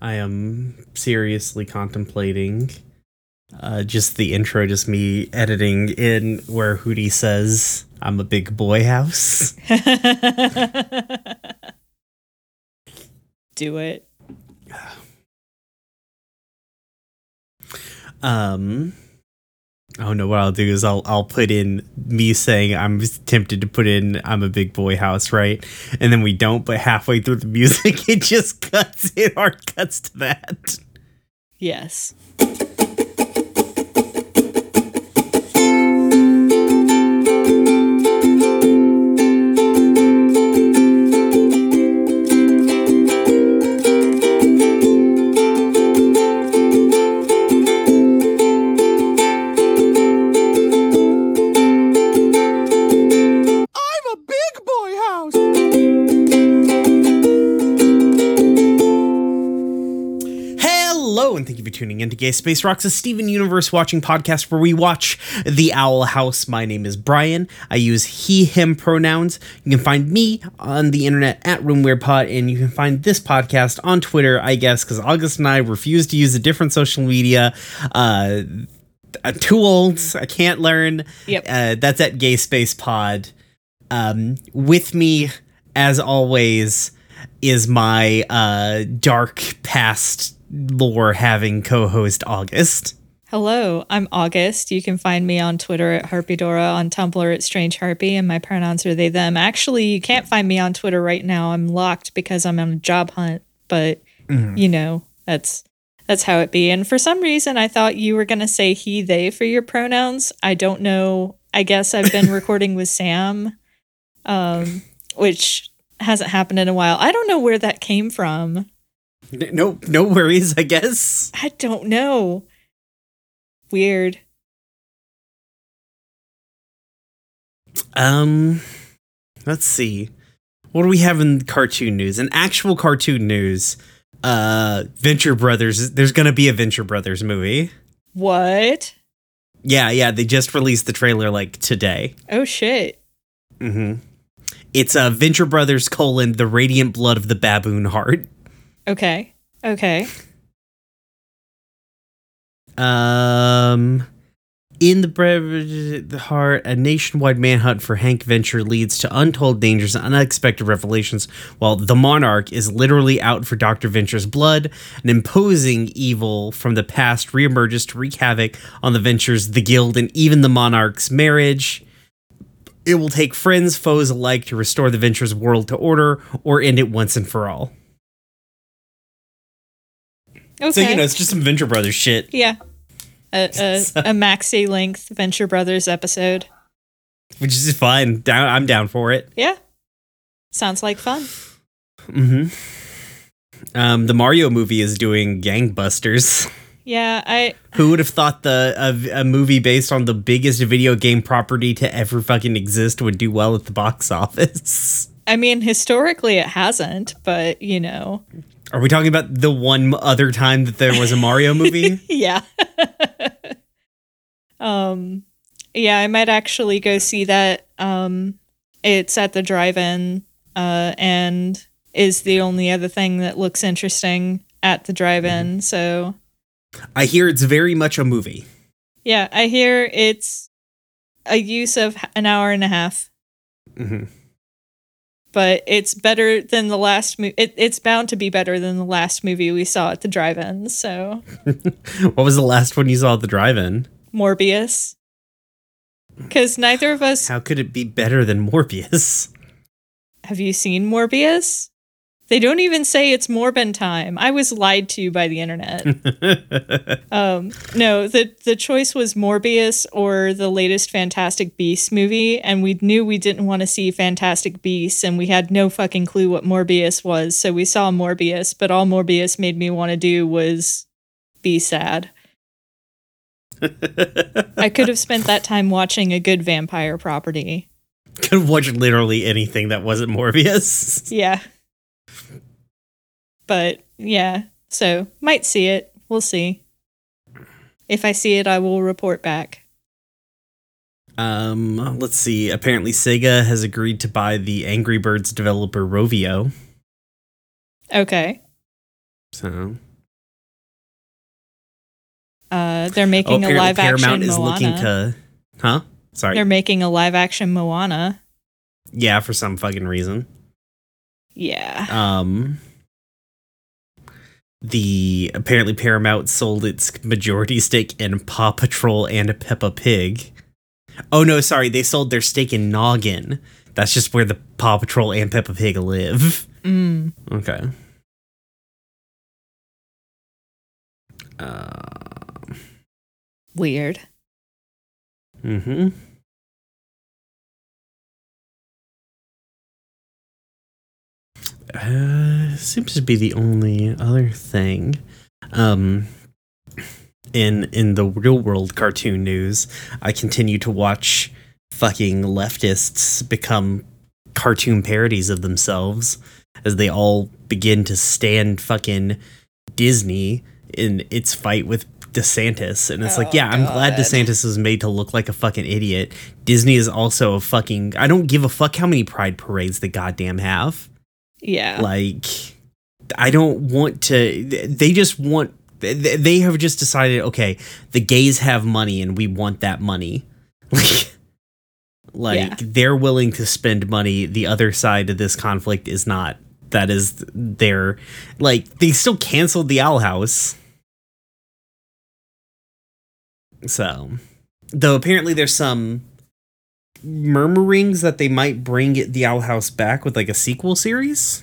I am seriously contemplating uh, just the intro, just me editing in where Hooty says, I'm a big boy house. Do it. Um, oh no, what I'll do is I'll I'll put in me saying I'm tempted to put in I'm a big boy house, right? And then we don't, but halfway through the music, it just cuts. It hard cuts to that. Yes. Hello, and thank you for tuning in to Gay Space Rocks, a Steven Universe watching podcast where we watch The Owl House. My name is Bryan. I use he, him pronouns. You can find me on the internet at RoomWherePod, and you can find this podcast on Twitter, I guess, because August and I refuse to use a different social media. Uh, uh, too old. I can't learn. Yep. Uh, that's at Gay Space Pod. Um, with me, as always, is my uh, dark past lore having co-host August. Hello, I'm August. You can find me on Twitter at Harpydora, on Tumblr at Strange Harpy, and my pronouns are they, them. Actually, you can't find me on Twitter right now. I'm locked because I'm on a job hunt, but you know, that's that's how it be. And for some reason I thought you were gonna say he, they for your pronouns. I don't know. I guess I've been recording with Sam, um, which hasn't happened in a while. I don't know where that came from. No, no worries. I guess. I don't know. Weird. Um, let's see. What do we have in cartoon news? In actual cartoon news, uh, Venture Brothers. There's gonna be a Venture Brothers movie. What? Yeah, yeah. They just released the trailer like today. Oh shit. Mm-hmm. It's uh, Venture Brothers colon the Radiant Blood of the Baboon Heart. Okay. Okay. Um, in the, bre- the heart, a nationwide manhunt for Hank Venture leads to untold dangers and unexpected revelations. While the Monarch is literally out for Doctor Venture's blood, an imposing evil from the past reemerges to wreak havoc on the Ventures, the Guild, and even the Monarch's marriage. It will take friends, foes alike to restore the Venture's world to order or end it once and for all. Okay. So you know, it's just some Venture Brothers shit. yeah. A, a, a maxi length Venture Brothers episode. which is fine. Down, I'm down for it. Yeah. Sounds like fun. hmm Um, the Mario movie is doing gangbusters. Yeah, I Who would have thought the a, a movie based on the biggest video game property to ever fucking exist would do well at the box office? I mean historically it hasn't, but you know. Are we talking about the one other time that there was a Mario movie? Yeah. um yeah, I might actually go see that. Um it's at the drive-in uh and is the only other thing that looks interesting at the drive-in. So I hear it's very much a movie. Yeah, I hear it's a use of an hour and a half, hmm but it's better than the last movie. It, it's bound to be better than the last movie we saw at the drive-in. So What was the last one you saw at the drive-in? Morbius, because neither of us How could it be better than Morbius? have you seen Morbius. They don't even say it's Morbin time. I was lied to by the internet. Um, no, the the choice was Morbius or the latest Fantastic Beasts movie, and we knew we didn't want to see Fantastic Beasts, and we had no fucking clue what Morbius was, so we saw Morbius, but all Morbius made me want to do was be sad. I could have spent that time watching a good vampire property. could watch literally anything that wasn't Morbius. Yeah. But yeah, so might see it. We'll see. If I see it, I will report back. Um, let's see. Apparently, Sega has agreed to buy the Angry Birds developer Rovio. Okay. So Uh, they're making a apparently live action Paramount is Moana. looking to, huh? Sorry. They're making a live action Moana. yeah, for some fucking reason. Yeah. Um, the apparently Paramount sold its majority stake in Paw Patrol and Peppa Pig. Oh no, sorry, they sold their stake in Noggin. That's just where the Paw Patrol and Peppa Pig live. Mm. Okay. Uh, Weird. mm-hmm. Uh, seems to be the only other thing. Um, in in the real world cartoon news, I continue to watch fucking leftists become cartoon parodies of themselves as they all begin to stand fucking Disney in its fight with DeSantis. And it's like, Oh, yeah, I'm glad DeSantis was made to look like a fucking idiot. Disney is also a fucking I don't give a fuck how many pride parades they goddamn have. Yeah. Like, I don't want to. They just want. they- have just decided, okay, the gays have money and we want that money. Like, like Yeah. they're willing to spend money. The other side of this conflict is not. That is their. Like, they still canceled the Owl House. So, though apparently there's some murmurings that they might bring it, the Owl House back with like a sequel series.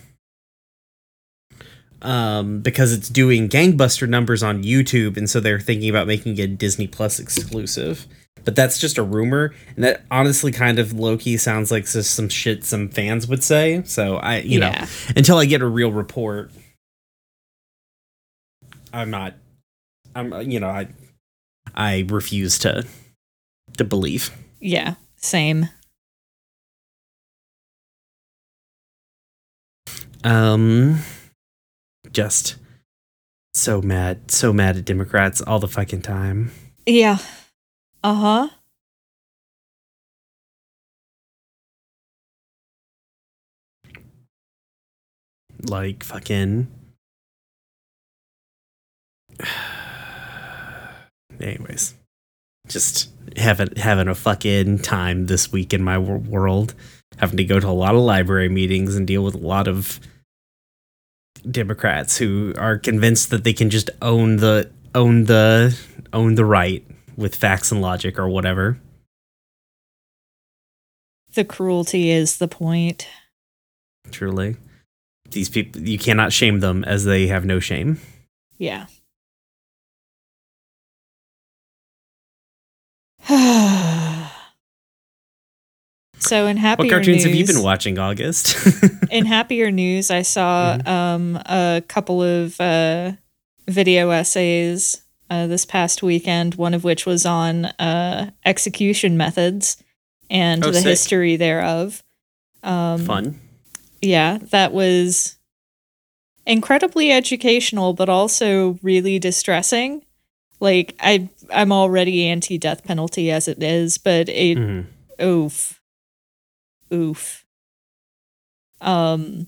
Um, because it's doing gangbuster numbers on YouTube, and so they're thinking about making it Disney Plus exclusive. But that's just a rumor, and that honestly kind of low key sounds like just some shit some fans would say. So I, you know, until I get a real report, I'm not. I'm, you know, I, I refuse to, to believe. Yeah. Same. Um, just so mad, so mad at Democrats all the fucking time. Yeah. Uh huh. Like fucking. Anyways, just having having a fucking time this week in my world. Having to go to a lot of library meetings and deal with a lot of Democrats who are convinced that they can just own the own the own the right with facts and logic or whatever. The cruelty is the point. Truly, these people you cannot shame them as they have no shame. Yeah. so in happier What cartoons news, have you been watching, August? in happier news, I saw Mm-hmm. um, a couple of uh, video essays uh, this past weekend. One of which was on uh, execution methods and Oh, the sick. history thereof. Um, Fun. yeah, that was incredibly educational, but also really distressing. Like I, I'm already anti-death penalty as it is, but it, Mhm. oof, oof. Um,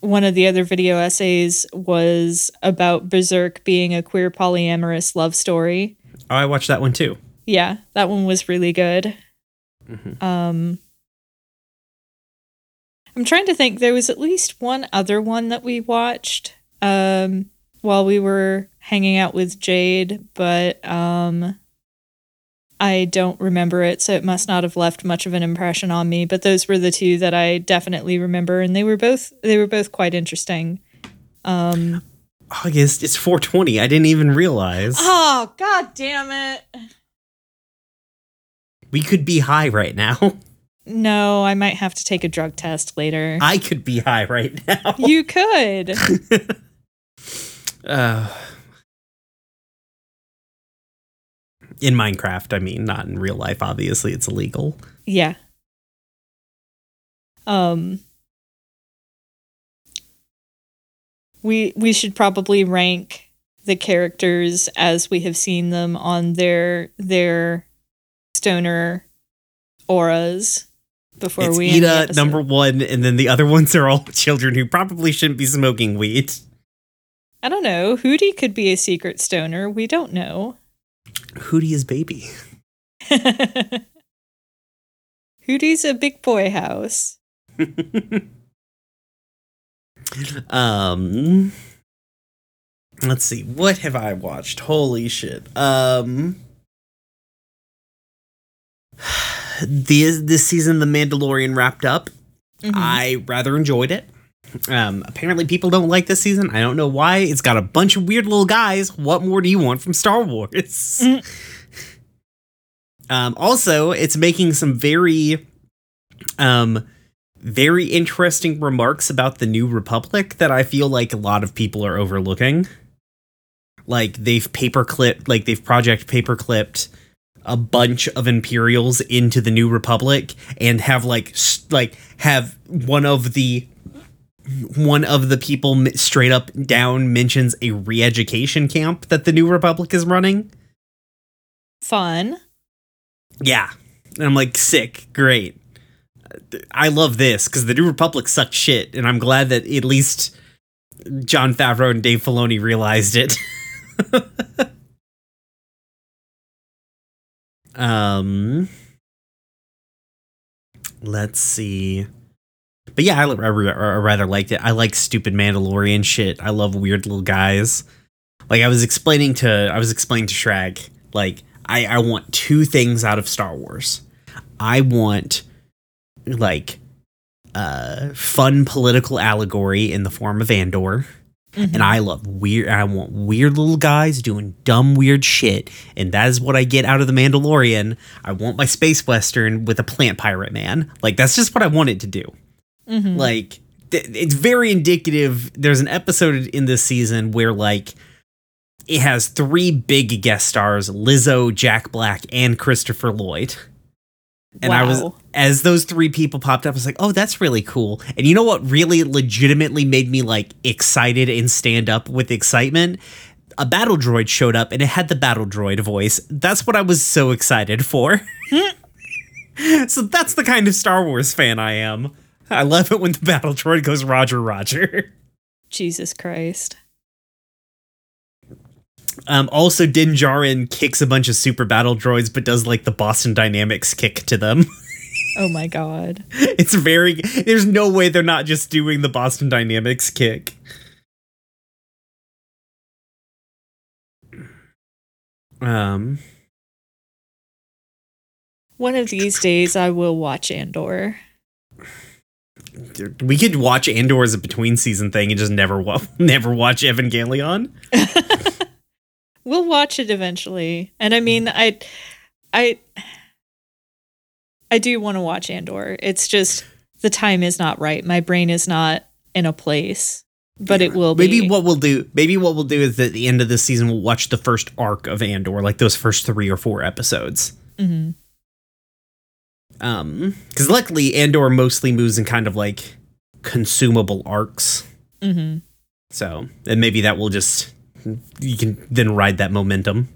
one of the other video essays was about Berserk being a queer polyamorous love story. Oh, I watched that one too. Yeah, that one was really good. Mhm. Um, I'm trying to think. There was at least one other one that we watched um, while we were hanging out with Jade, but um, I don't remember it, so it must not have left much of an impression on me. But those were the two that I definitely remember, and they were both they were both quite interesting. Um, August, it's 420. I didn't even realize. oh god damn it! We could be high right now. No, I might have to take a drug test later. I could be high right now. you could. uh, in Minecraft, I mean, not in real life. Obviously, it's illegal. Yeah. Um we we should probably rank the characters as we have seen them on their their stoner auras before it's we Eda number one, and then the other ones are all children who probably shouldn't be smoking weed. I don't know. Hooty could be a secret stoner. We don't know. Hooty is baby. Hooty's a big boy house. um let's see what have i watched holy shit um the this season the mandalorian wrapped up Mhm. i rather enjoyed it um apparently people don't like this season. I don't know why. It's got a bunch of weird little guys. What more do you want from star wars? Mm. um also it's making some very um very interesting remarks about the new republic that i feel like a lot of people are overlooking. Like they've paper clipped like they've project paperclipped a bunch of imperials into the new republic and have like s- like have one of the one of the people straight up down mentions a re-education camp that the new republic is running. Fun. yeah. And i'm like sick. Great. I love this because the new republic sucked shit and i'm glad that at least john favreau and dave filoni realized it. Um let's see but yeah I, I, I rather liked it i like stupid mandalorian shit i love weird little guys like i was explaining to i was explaining to shrag like i i want two things out of star wars i want like uh fun political allegory in the form of andor Mhm. and I love weird. I want weird little guys doing dumb, weird shit, and that is what I get out of the Mandalorian. I want my space western with a plant pirate man. Like that's just what I want it to do. Mhm. Like th- it's very indicative. There's an episode in this season where like it has three big guest stars: Lizzo, Jack Black, and Christopher Lloyd. And I was as those three people popped up, I was like, "Oh, that's really cool." And you know what really legitimately made me like excited and stand up with excitement? A battle droid showed up and it had the battle droid voice. That's what I was so excited for. so that's the kind of Star Wars fan I am. I love it when the battle droid goes Roger Roger. Jesus Christ. Um, also, Din Djarin kicks a bunch of super battle droids, but does like the Boston Dynamics kick to them. Oh my god. it's very. There's no way they're not just doing the Boston Dynamics kick. Um, One of these days I will watch Andor. We could watch Andor as a between season thing and just never wa- never watch Evangelion. we'll watch it eventually. And I mean, I I I do want to watch Andor. It's just the time is not right. My brain is not in a place, but it will be. Maybe what we'll do. Maybe what we'll do is at the end of this season we'll watch the first arc of Andor, like those first three or four episodes. Mhm. Um, because luckily Andor mostly moves in kind of like consumable arcs. Mhm. So, and maybe that will just you can then ride that momentum.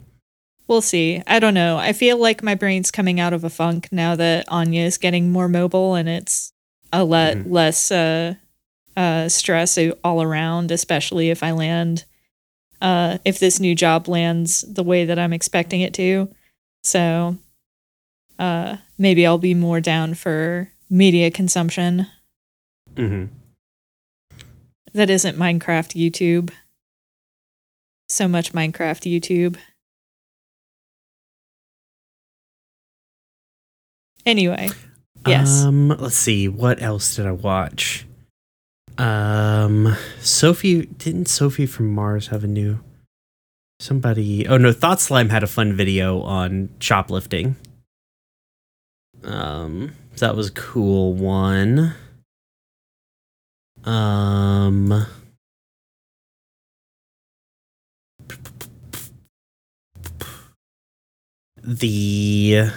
We'll see. I don't know. I feel like my brain's coming out of a funk now that Anya is getting more mobile and it's a lot Mhm. less uh, uh, stress all around, especially if I land, uh, if this new job lands the way that I'm expecting it to. So uh, maybe I'll be more down for media consumption Mm-hmm. that isn't Minecraft YouTube. So much Minecraft YouTube. Anyway, yes. Um, let's see. What else did I watch? Um, Sophie didn't Sophie from Mars have a new somebody? Oh no, Thought Slime had a fun video on shoplifting. Um, so that was a cool one. Um. The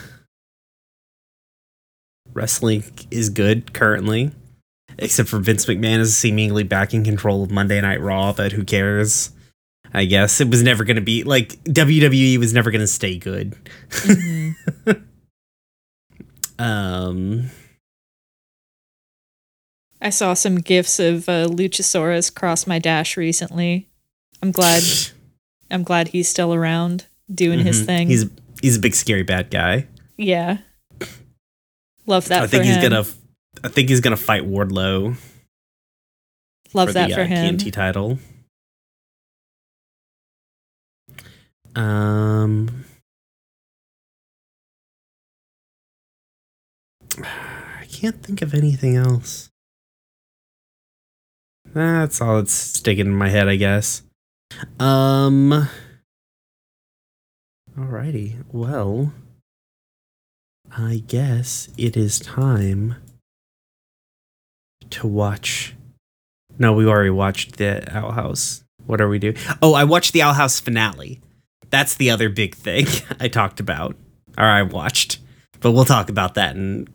wrestling is good currently, except for Vince McMahon is seemingly back in control of Monday Night Raw, but who cares? I guess it was never going to be like WWE was never going to stay good. Mhm. Um, I saw some gifs of uh, Luchasaurus cross my dash recently. I'm glad. I'm glad he's still around doing his Mhm. thing. He's he's a big scary bad guy. yeah. Love that I think he's him. gonna. I think he's gonna fight Wardlow Love for that the for uh, him. TNT title. Um, I can't think of anything else. That's all that's sticking in my head, I guess. Um. Alrighty. Well, I guess it is time to watch. No, we already watched the Owl House. What are we doing? Oh, I watched the Owl House finale. That's the other big thing I talked about, or I watched. But we'll talk about that in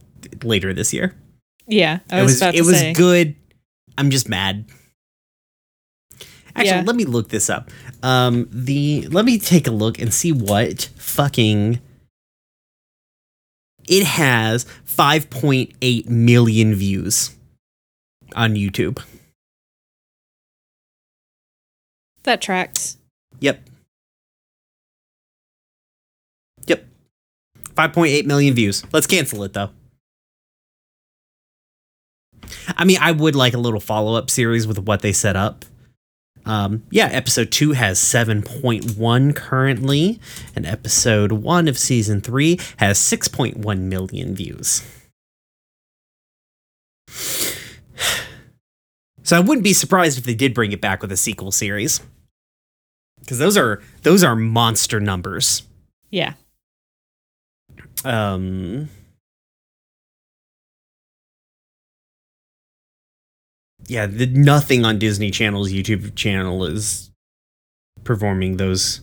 later this year. yeah, I it was, was about it was say. good. I'm just mad. Actually, Yeah. let me look this up. Um, the let me take a look and see what fucking it has 5.8 million views on YouTube. That tracks. Yep. Yep. 5.8 million views. Let's cancel it though. I mean, I would like a little follow up series with what they set up. Um, yeah, episode two has 7.1 currently, and episode one of season three has 6.1 million views. So I wouldn't be surprised if they did bring it back with a sequel series because those are those are monster numbers. Yeah. Um, yeah, the, nothing on Disney Channel's YouTube channel is performing those.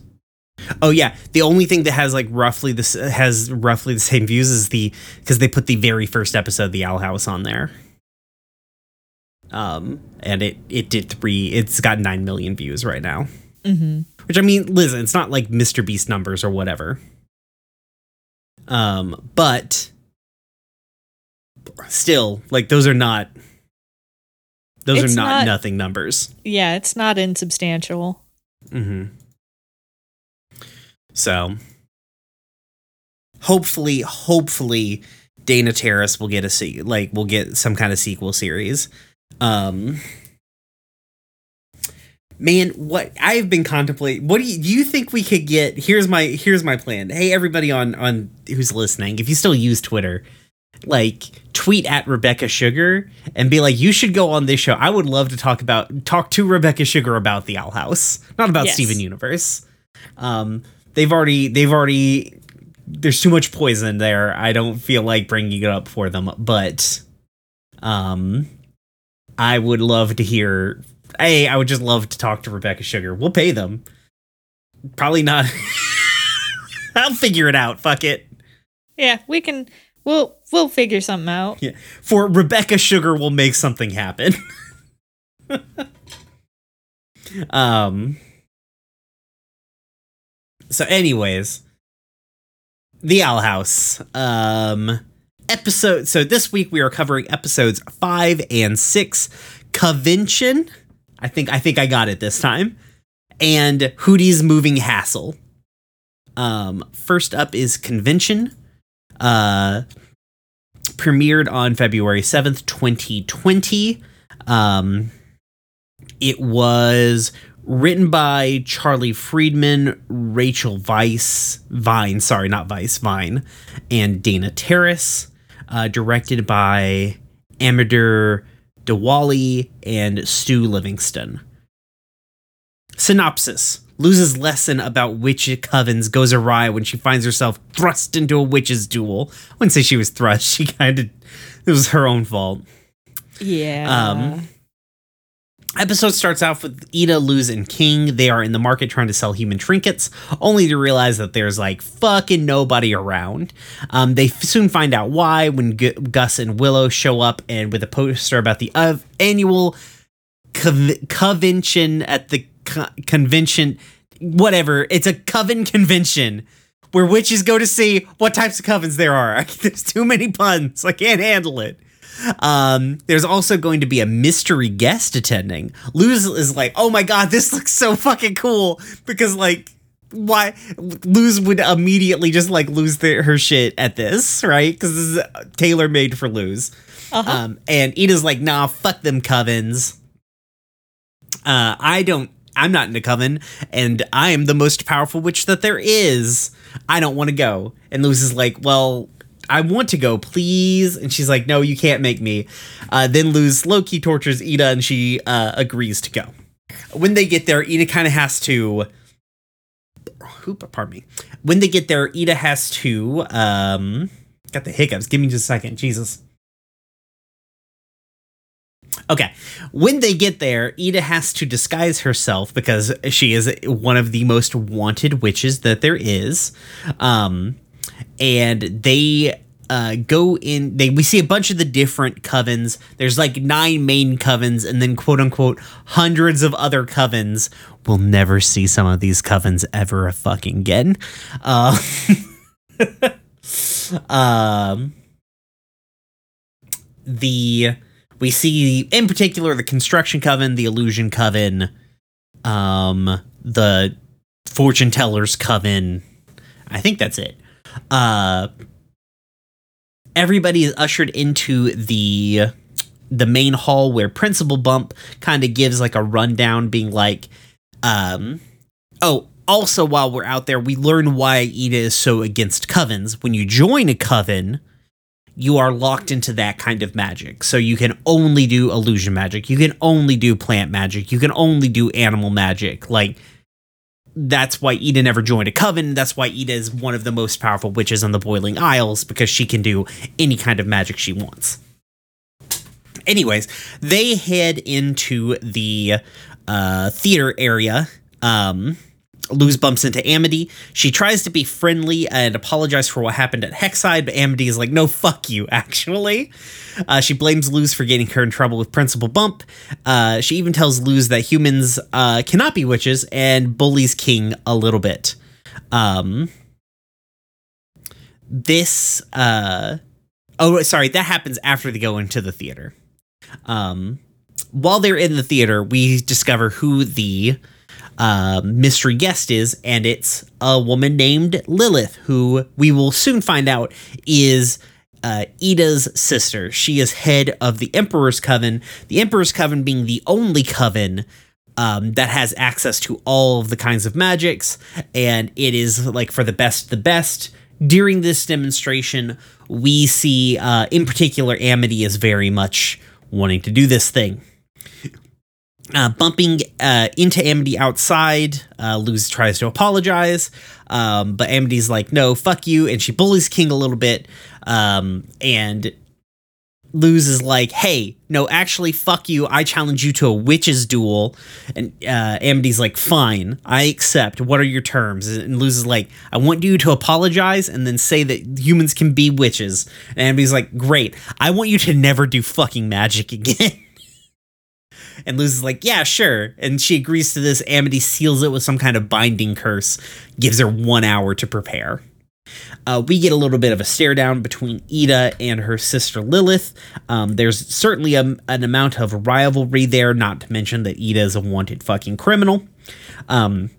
Oh yeah, the only thing that has like roughly this has roughly the same views is the because they put the very first episode of the Owl House on there. Um, and it it did three. It's got nine million views right now. hmm Which I mean, listen, it's not like Mr. Beast numbers or whatever. Um, but still, like those are not those It's are not, not- nothing numbers. Yeah, it's not insubstantial. Mm-hmm. So hopefully, hopefully Dana Terrace will get a se- like will get some kind of sequel series. Um Man, what I've been contemplating. What do you, do you think we could get? Here's my here's my plan. Hey, everybody on on who's listening, if you still use Twitter, like tweet at Rebecca Sugar and be like, you should go on this show. I would love to talk about talk to Rebecca Sugar about the Owl House, not about Yes. Steven Universe. Um, they've already they've already there's too much poison there. I don't feel like bringing it up for them, but um, I would love to hear. Hey, I would just love to talk to Rebecca Sugar. We'll pay them. Probably not. I'll figure it out. Fuck it. Yeah, we can. We'll we'll figure something out. Yeah. For Rebecca Sugar will make something happen. um So anyways, The Owl House. Um episode so this week we are covering episodes 5 and 6 Covention. I think I think I got it this time. And Hooty's Moving Hassle. Um first up is Covention. Uh premiered on February 7th, 2020. Um, it was written by Charlie Friedman, Rachel Weiss, Vine, sorry, not Vice, Vine, and Dana Terrace. Uh, directed by Amador Diwali and Stu Livingston. Synopsis Luz's lesson about witch covens goes awry when she finds herself thrust into a witch's duel. I wouldn't say she was thrust. She kind of it was her own fault. Yeah. Um, Episode starts off with Eda, Luz, and King. They are in the market trying to sell human trinkets, only to realize that there's like fucking nobody around. Um, they f- soon find out why when Gu Gus and Willow show up and with a poster about the uh, annual cov- convention at the co- convention, whatever. It's a coven convention where witches go to see what types of covens there are. There's too many puns. I can't handle it. Um, there's also going to be a mystery guest attending. Luz is like, oh my god, this looks so fucking cool because like why Luz would immediately just like lose their, her shit at this, right? Because this is tailor made for Luz. Uh-huh. Um, and Eda's like, nah, fuck them covens. Uh, I don't. I'm not in a coven, and I am the most powerful witch that there is. I don't want to go. And Luz is like, well, I want to go, please. And she's like, no, you can't make me. Uh, then Luz Loki tortures Eda, and she uh, agrees to go. When they get there, Eda kind of has to. Hoop, pardon me. When they get there, Eda has to. Um, got the hiccups. Give me just a second. Jesus. Okay. When they get there, Eda has to disguise herself because she is one of the most wanted witches that there is. Um, and they uh, go in they we see a bunch of the different covens there's like nine main covens and then quote unquote hundreds of other covens we'll never see some of these covens ever fucking again uh, um the we see in particular the construction coven the illusion coven um the fortune tellers coven. I think that's it. Uh everybody is ushered into the the main hall where principal bump kind of gives like a rundown being like um oh also while we're out there we learn why Eda is so against covens. When you join a coven you are locked into that kind of magic so you can only do illusion magic you can only do plant magic you can only do animal magic like that's why Eda never joined a coven. That's why Eda is one of the most powerful witches on the Boiling Isles because she can do any kind of magic she wants. Anyways, they head into the uh, theater area. Um, Luz bumps into Amity. She tries to be friendly and apologize for what happened at Hexside, but Amity is like, no, fuck you, actually. Uh, she blames Luz for getting her in trouble with Principal Bump. Uh, she even tells Luz that humans uh, cannot be witches and bullies King a little bit. Um, this, uh, oh, sorry, that happens after they go into the theater. Um, while they're in the theater, we discover who the uh, mystery guest is, and it's a woman named Lilith, who we will soon find out is uh, Eda's sister. She is head of the Emperor's Coven, the Emperor's Coven being the only coven um, that has access to all of the kinds of magics, and it is like for the best, the best. During this demonstration, we see, uh, in particular, Amity is very much wanting to do this thing. Uh, bumping uh, into Amity outside, uh, Luz tries to apologize, um, but Amity's like, "No, fuck you," and she bullies King a little bit. Um, and Luz is like, "Hey, no, actually, fuck you. I challenge you to a witches duel." And uh, Amity's like, "Fine, I accept. What are your terms?" And Luz is like, "I want you to apologize and then say that humans can be witches." And Amity's like, "Great. I want you to never do fucking magic again." And Luz is like, yeah, sure. And she agrees to this. Amity seals it with some kind of binding curse, gives her one hour to prepare. Uh, we get a little bit of a stare down between Eda and her sister Lilith. Um, there's certainly a, an amount of rivalry there, not to mention that Eda is a wanted fucking criminal. Um,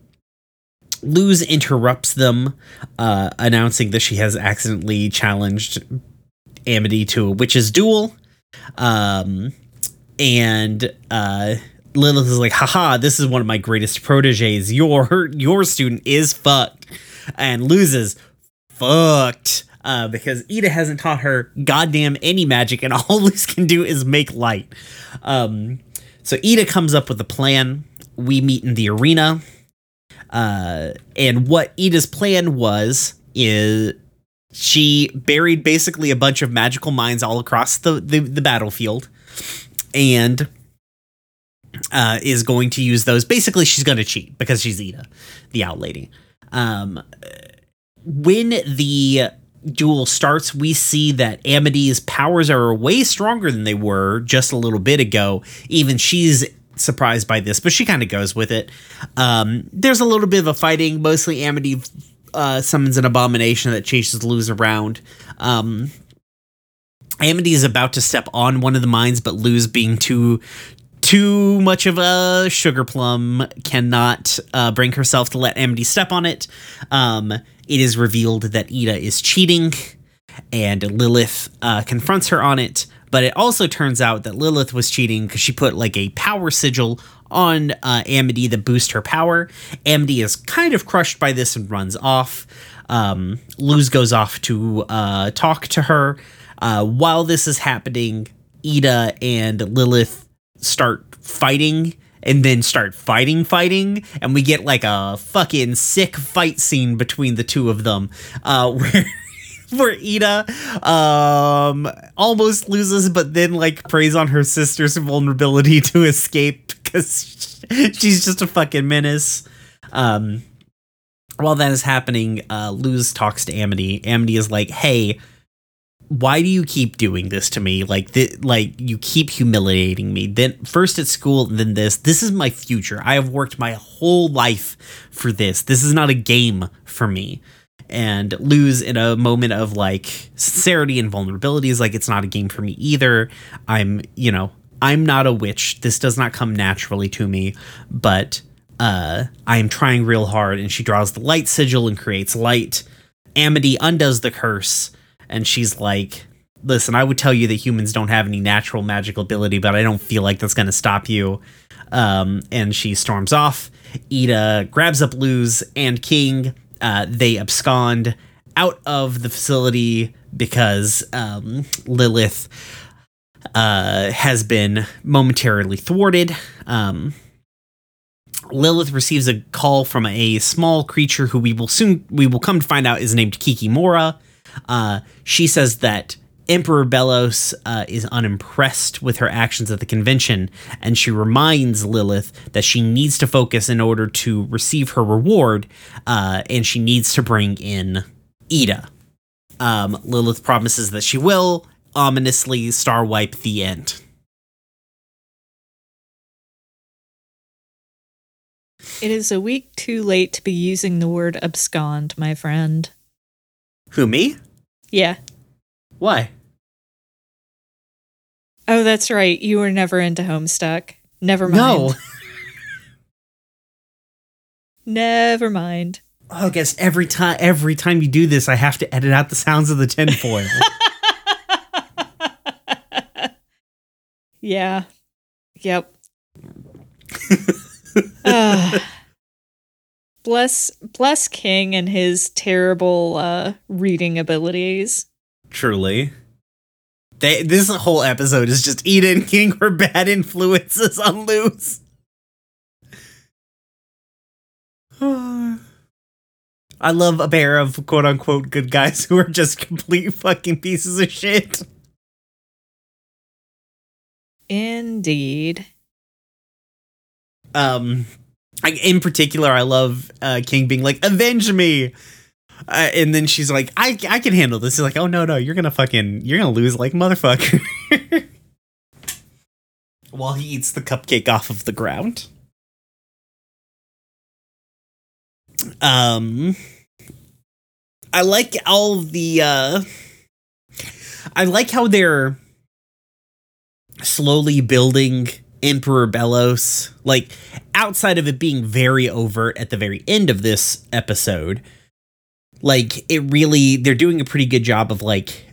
Luz interrupts them, uh, announcing that she has accidentally challenged Amity to a witch's duel. Um, and uh, Lilith is like, haha, this is one of my greatest proteges. Your your student is fucked. And Luz's fucked. Uh, because Eda hasn't taught her goddamn any magic, and all Luz can do is make light. Um, so Eda comes up with a plan. We meet in the arena. Uh, and what Eda's plan was is she buried basically a bunch of magical mines all across the, the, the battlefield and uh, is going to use those. Basically, she's going to cheat because she's Eda, the owl lady. Um, when the duel starts, we see that Amity's powers are way stronger than they were just a little bit ago. Even she's surprised by this, but she kind of goes with it. Um, there's a little bit of a fighting. Mostly Amity uh, summons an abomination that chases Luz around. Um, Amity is about to step on one of the mines, but Luz, being too too much of a sugar plum, cannot uh, bring herself to let Amity step on it. Um, it is revealed that Eda is cheating, and Lilith uh, confronts her on it. But it also turns out that Lilith was cheating because she put like a power sigil on uh, Amity that boost her power. Amity is kind of crushed by this and runs off. Um, Luz goes off to uh, talk to her. Uh, while this is happening, Eda and Lilith start fighting and then start fighting fighting and we get like a fucking sick fight scene between the two of them uh where where Eda um almost loses but then like preys on her sister's vulnerability to escape because she's just a fucking menace. Um while that is happening uh Luz talks to Amity. Amity is like hey why do you keep doing this to me? Like th- like you keep humiliating me. Then first at school then this. This is my future. I have worked my whole life for this. This is not a game for me. And Luz in a moment of like sincerity and vulnerability is like it's not a game for me either. I'm you know i'm not a witch. This does not come naturally to me. But uh i am trying real hard. And she draws the light sigil and creates light. Amity undoes the curse and she's like listen i would tell you that humans don't have any natural magical ability but i don't feel like that's going to stop you. Um, and she storms off. Eda grabs up luz and king. Uh, they abscond out of the facility because um, lilith uh, has been momentarily thwarted. Um, Lilith receives a call from a small creature who we will soon we will come to find out is named Kikimora. Uh, she says that Emperor Belos uh, is unimpressed with her actions at the convention, and she reminds Lilith that she needs to focus in order to receive her reward, uh, and she needs to bring in Eda. Um, Lilith promises that she will, ominously star wipe the end. It is a week too late to be using the word abscond, my friend. Who, me? Yeah. Why? Oh, that's right. You were never into Homestuck. Never mind. No. Never mind. Oh, I guess every time every time you do this, I have to edit out the sounds of the tinfoil. Yeah. Yep. Ah. Bless bless King and his terrible uh reading abilities. Truly. They, this whole episode is just and King were bad influences on Luz. I love a pair of quote unquote good guys who are just complete fucking pieces of shit. Indeed. Um, I, in particular, I love uh, King being like, "Avenge me," uh, and then she's like, "I I can handle this." He's like, "Oh no no, you're gonna fucking you're gonna lose like motherfucker." While he eats the cupcake off of the ground. Um, I like all the. uh I like how they're slowly building Emperor Belos. Like outside of it being very overt at the very end of this episode, like it really they're doing a pretty good job of like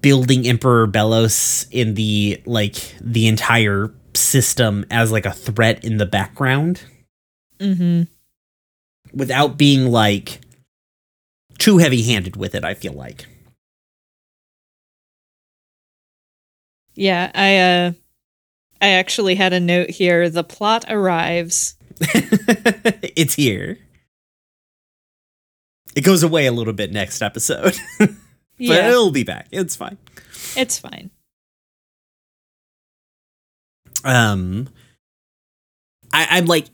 building Emperor Belos in the like the entire system as like a threat in the background Mm-hmm. without being like too heavy-handed with it, I feel like. Yeah, I uh I actually had a note here. The plot arrives. it's here. It goes away a little bit next episode, but Yeah, it'll be back. It's fine. it's fine. Um, I, I'm like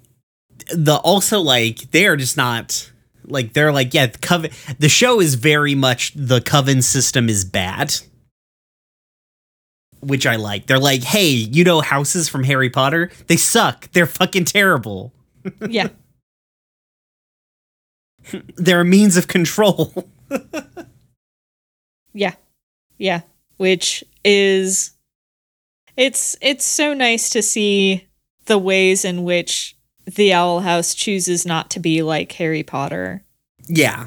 the also like they're just not like they're like yeah the coven the show is very much the coven system is bad which i like they're like hey you know houses from harry potter they suck they're fucking terrible Yeah. they're a means of control Yeah. Yeah. which is it's it's so nice to see the ways in which the Owl House chooses not to be like Harry Potter. Yeah.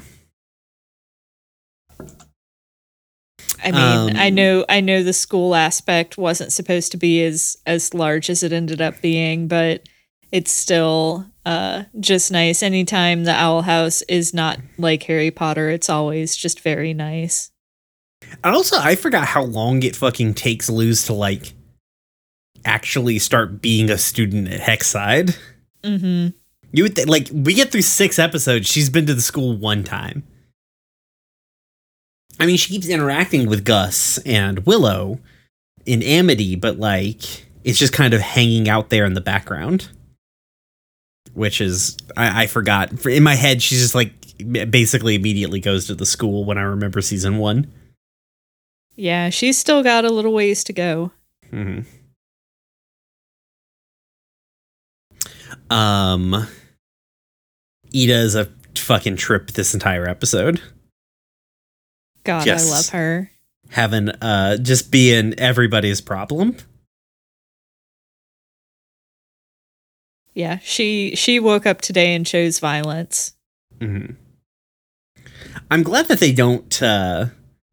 I mean, Um, I know I know the school aspect wasn't supposed to be as as large as it ended up being, but it's still uh just nice. Anytime the Owl House is not like Harry Potter, it's always just very nice. And also, I forgot how long it fucking takes Luz to like actually start being a student at Hexside. Mhm. You would th- like we get through six episodes. She's been to the school one time. I mean, she keeps interacting with Gus and Willow in Amity, but like it's just kind of hanging out there in the background. Which is I, I forgot. In my head, she's just like basically immediately goes to the school when I remember season one. Yeah, she's still got a little ways to go. hmm Um, Eda is a fucking trip this entire episode. God. I love her. Having uh just being everybody's problem. Yeah, she she woke up today and chose violence. hmm I'm glad that they don't uh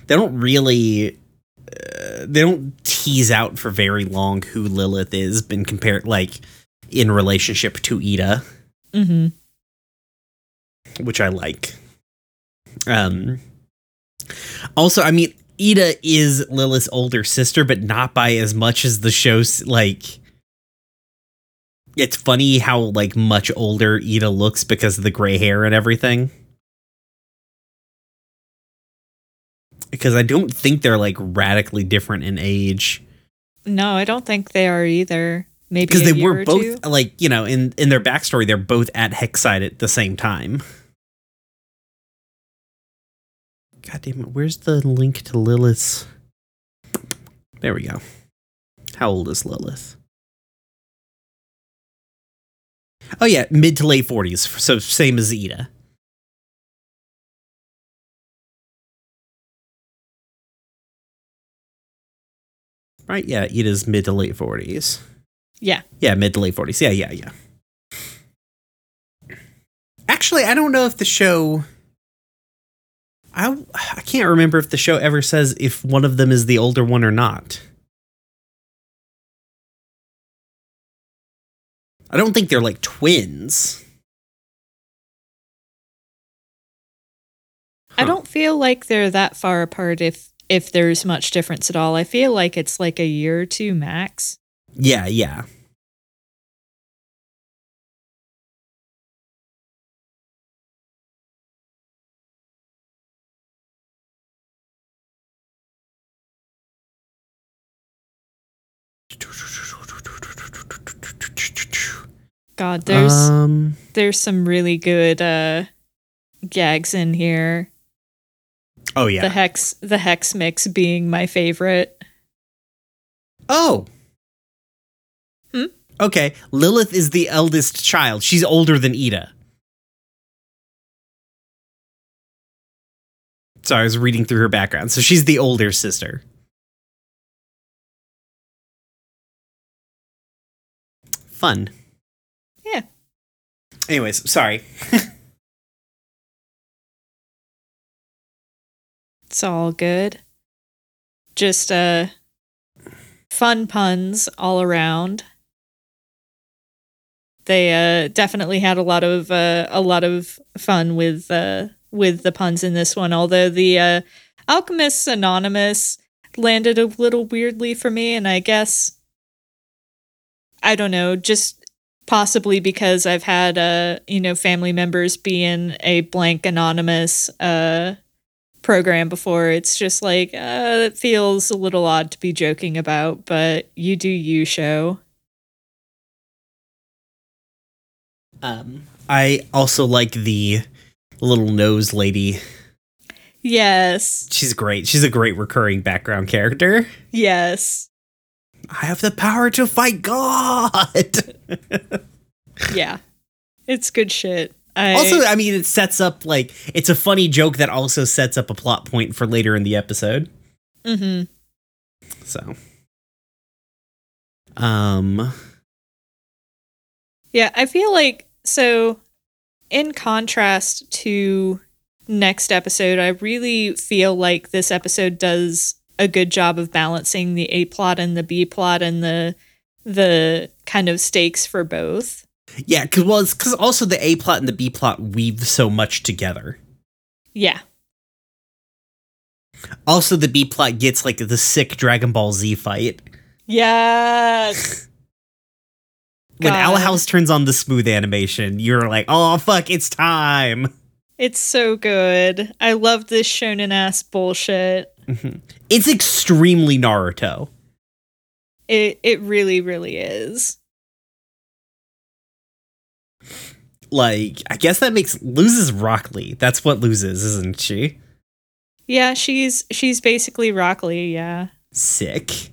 they don't really uh, they don't tease out for very long who Lilith is been compared like in relationship to Eda. Mhm. which I like. Um also, I mean, Eda is Lilith's older sister, but not by as much as the show's like it's funny how like much older Eda looks because of the gray hair and everything. Because I don't think they're like radically different in age. No, I don't think they are either. Maybe Because they were both two. like, you know, in in their backstory, they're both at Hexside at the same time. God damn it, where's the link to Lilith's? There we go. How old is Lilith? Oh yeah, mid to late forties, so same as Eda. Right? Yeah, Eda's mid to late forties. Yeah. Yeah, mid to late forties. Yeah, yeah, yeah. Actually, I don't know if the show. I I can't remember if the show ever says if one of them is the older one or not. I don't think they're like twins. I don't feel like they're that far apart if if there's much difference at all. I feel like it's like a year or two max. Yeah, yeah. God, there's um there's some really good uh gags in here. oh yeah The hex the hex mix being my favorite. oh Hmm? okay lilith is the eldest child she's older than eda sorry i was reading through her background so she's the older sister fun. Anyways sorry It's all good. Just uh fun puns all around. They uh definitely had a lot of uh a lot of fun with uh with the puns in this one, although the uh Alchemists Anonymous landed a little weirdly for me and I guess I don't know, just possibly because I've had uh you know family members be in a blank anonymous uh program before. It's just like uh, it feels a little odd to be joking about, but you do you show. um i also like the little nose lady. Yes, she's great. She's a great recurring background character. Yes, I have the power to fight God. yeah. It's good shit. I, also, I mean, it sets up like it's a funny joke that also sets up a plot point for later in the episode. hmm So, um, Yeah, I feel like so in contrast to next episode, I really feel like this episode does a good job of balancing the A plot and the B plot and the the kind of stakes for both. yeah, because well, it's because also the A plot and the B plot weave so much together. Yeah. Also, the B plot gets like the sick Dragon Ball Z fight Yes. when. Owl House turns on the smooth animation. You're like, oh fuck, it's time. It's so good. I love this shonen ass bullshit. It's extremely Naruto. It it really, really is. Like, I guess that makes loses Rock Lee. That's what loses, isn't she? Yeah, she's she's basically Rock Lee, yeah. Sick.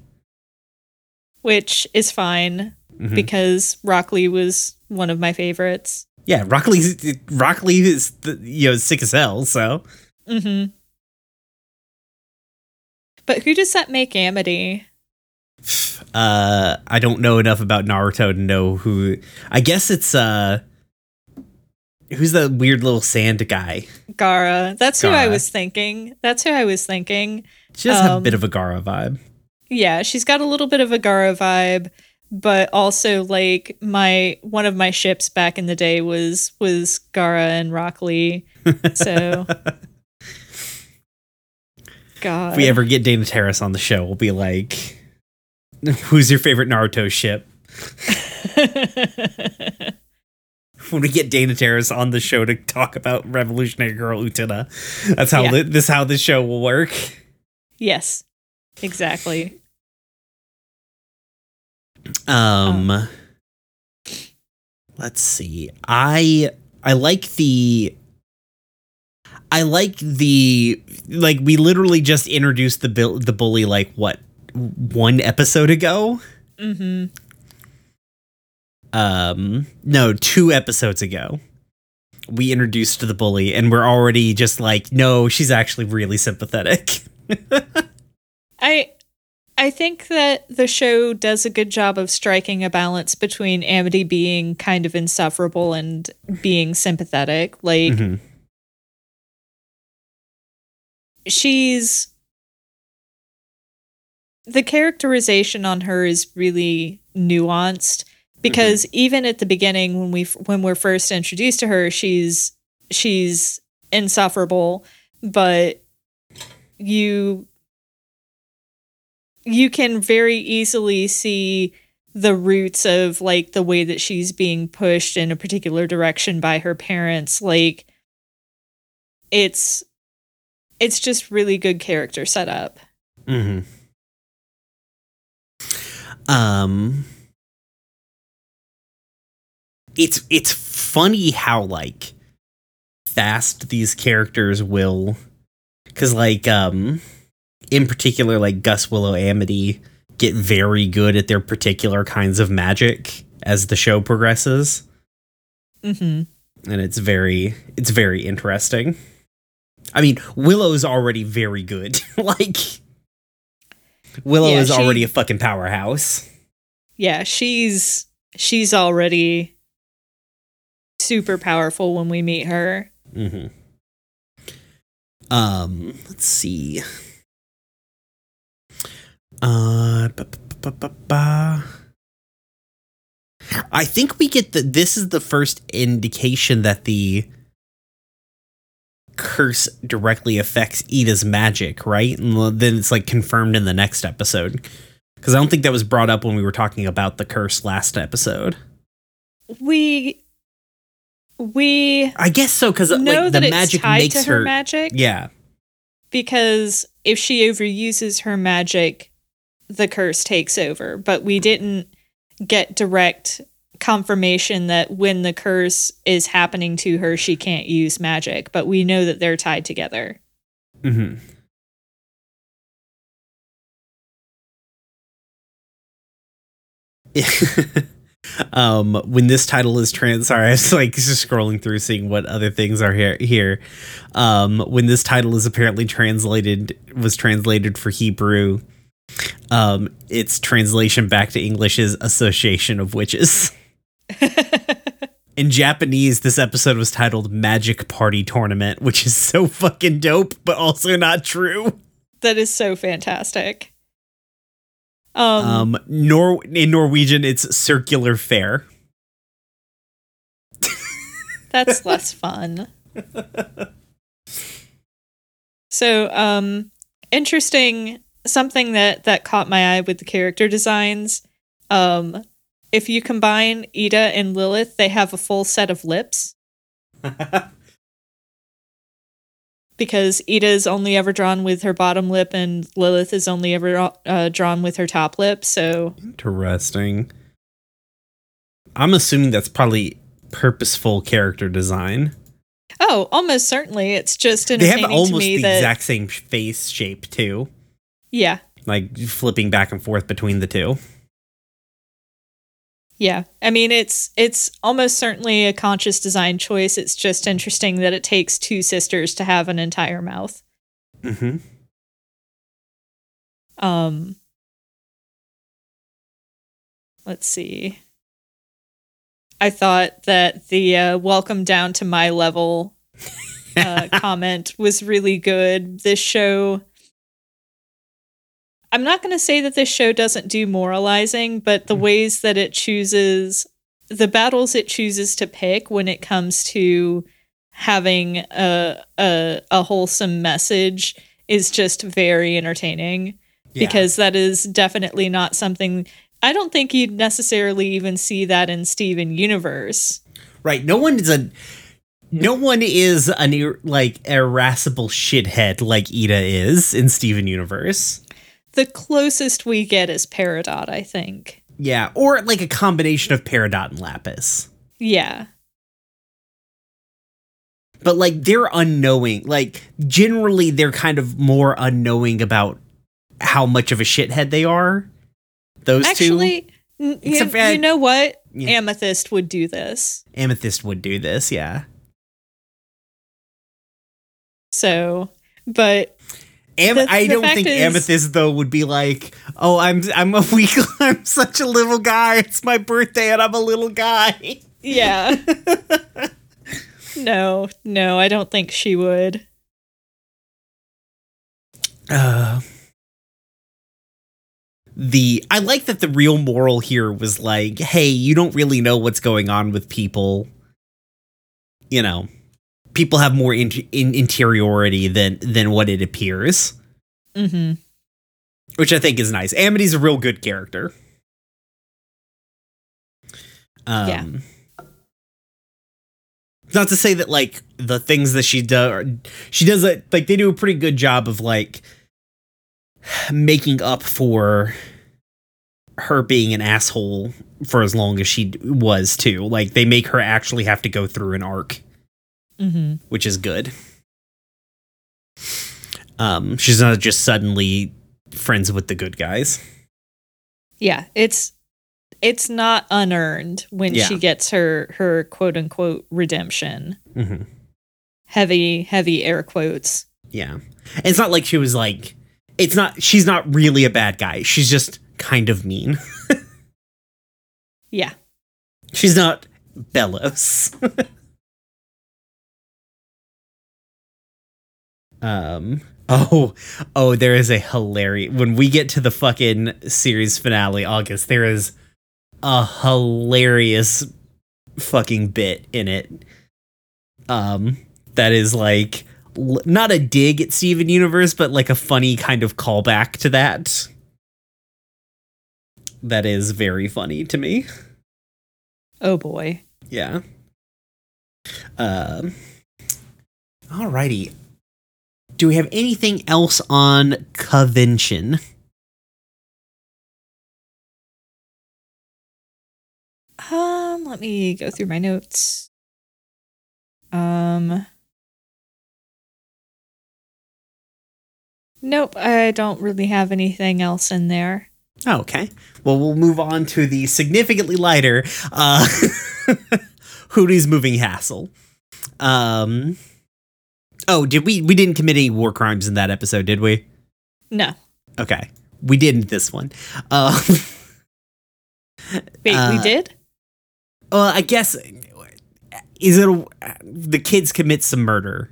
Which is fine Mhm. because Rock Lee was one of my favorites. Yeah, Rock Lee. Rock Lee is the, you know sick as hell. So Mm-hmm. But who does that make Amity? uh, I don't know enough about Naruto to know who. I guess it's uh, who's the weird little sand guy? Gaara. That's who I was thinking. That's who I was thinking. She does have a Um, bit of a Gaara vibe. Yeah, she's got a little bit of a Gaara vibe, but also like my one of my ships back in the day was was Gaara and Rock Lee. So God. If we ever get Dana Terrace on the show, we'll be like, "Who's your favorite Naruto ship?" When we get Dana Terrace on the show to talk about Revolutionary Girl Utena, that's how Yeah. thi- this how this show will work. yes. Exactly. Um, let's see. I I like the I like the like we literally just introduced the bill the bully like what one episode ago. Mm-hmm. Um, no, two episodes ago. We introduced the bully, and we're already just like, no, she's actually really sympathetic. I I think that the show does a good job of striking a balance between Amity being kind of insufferable and being sympathetic. Like Mhm. She's the characterization on her is really nuanced because mm-hmm. even at the beginning when we when we're first introduced to her she's she's insufferable but you you can very easily see the roots of like the way that she's being pushed in a particular direction by her parents. Like it's it's just really good character setup hmm Um, it's it's funny how like fast these characters will, because like um, in particular like Gus Willow Amity get very good at their particular kinds of magic as the show progresses, mm-hmm. and it's very it's very interesting. I mean, Willow's already very good. like Willow Yeah, is she- already a fucking powerhouse. yeah she's she's already super powerful when we meet her hmm Um, let's see. Uh, ba- ba- ba-. I think we get the. This is the first indication that the curse directly affects Eda's magic, right? And then it's like confirmed in the next episode. Because I don't think that was brought up when we were talking about the curse last episode. we we I guess so, because like that the it's magic tied makes to her, her. magic yeah. because if she overuses her magic the curse takes over but we didn't get direct confirmation that when the curse is happening to her she can't use magic but we know that they're tied together. Hmm um when this title is trans sorry i was like just scrolling through seeing what other things are here here. Um when this title is apparently translated was translated for hebrew Um, its translation back to English is Association of Witches. In Japanese, this episode was titled Magic Party Tournament, which is so fucking dope, but also not true. that is so fantastic. Um, Um, Nor in Norwegian, it's Circular Fair. That's less fun. so, um, interesting. Something that that caught my eye with the character designs. Um, if you combine Eda and Lilith, they have a full set of lips because Eda is only ever drawn with her bottom lip, and Lilith is only ever uh, drawn with her top lip. So, Interesting. I'm assuming that's probably purposeful character design. oh, almost certainly, it's just They entertaining have to almost me the that exact same face shape too, yeah, like flipping back and forth between the two. Yeah. I mean it's it's almost certainly a conscious design choice. It's just interesting that it takes two sisters to have an entire mouth. Mm-hmm. Um Let's see. I thought that the uh, welcome down to my level uh, comment was really good. This show I'm not going to say that this show doesn't do moralizing, but the mm. ways that it chooses the battles it chooses to pick when it comes to having a a, a wholesome message is just very entertaining. Because that is definitely not something I don't think you'd necessarily even see that in Steven Universe. right, no one is a no mm. one is an ir- like irascible shithead like Eda is in Steven Universe. The closest we get is Peridot, I think. Yeah, or like a combination of Peridot and Lapis. Yeah. But like they're unknowing. Like generally they're kind of more unknowing about how much of a shithead they are. Those two Actually, n- you, Except for I- you uh, know what? Yeah. Amethyst would do this. Amethyst would do this, yeah. So, but Am- The- I the don't think is- Amethyst though would be like, "Oh, I'm I'm a weak I'm such a little guy. It's my birthday and I'm a little guy." yeah. no, no, I don't think she would. Uh, the I like that the real moral here was like, hey, you don't really know what's going on with people. You know, people have more in, in interiority than than what it appears, hmm which I think is nice. Amity's a real good character. Um, Yeah. Not to say that like the things that she does, she does it like they do a pretty good job of like making up for her being an asshole for as long as she was too. Like they make her actually have to go through an arc, hmm which is good. Um, she's not just suddenly friends with the good guys. Yeah, it's it's not unearned when Yeah. she gets her her quote unquote redemption. hmm Heavy, heavy air quotes. Yeah. And it's not like she was like it's not she's not really a bad guy. She's just kind of mean. Yeah. she's not Bellows. um oh oh there is a hilarious when we get to the fucking series finale August there is a hilarious fucking bit in it. Um that is like l- not a dig at Steven Universe, but like a funny kind of callback to that. That is very funny to me. Oh boy. Yeah. Um. Alrighty. Do we have anything else on Covention? Um, let me go through my notes. Um Nope, I don't really have anything else in there. Oh, okay. Well, we'll move on to the significantly lighter uh, Hooty's moving hassle. Um. Oh, did we? We didn't commit any war crimes in that episode, did we? No. Okay. we didn't this one. Uh, Wait, Uh, we did? well, I guess is it a, the kids commit some murder?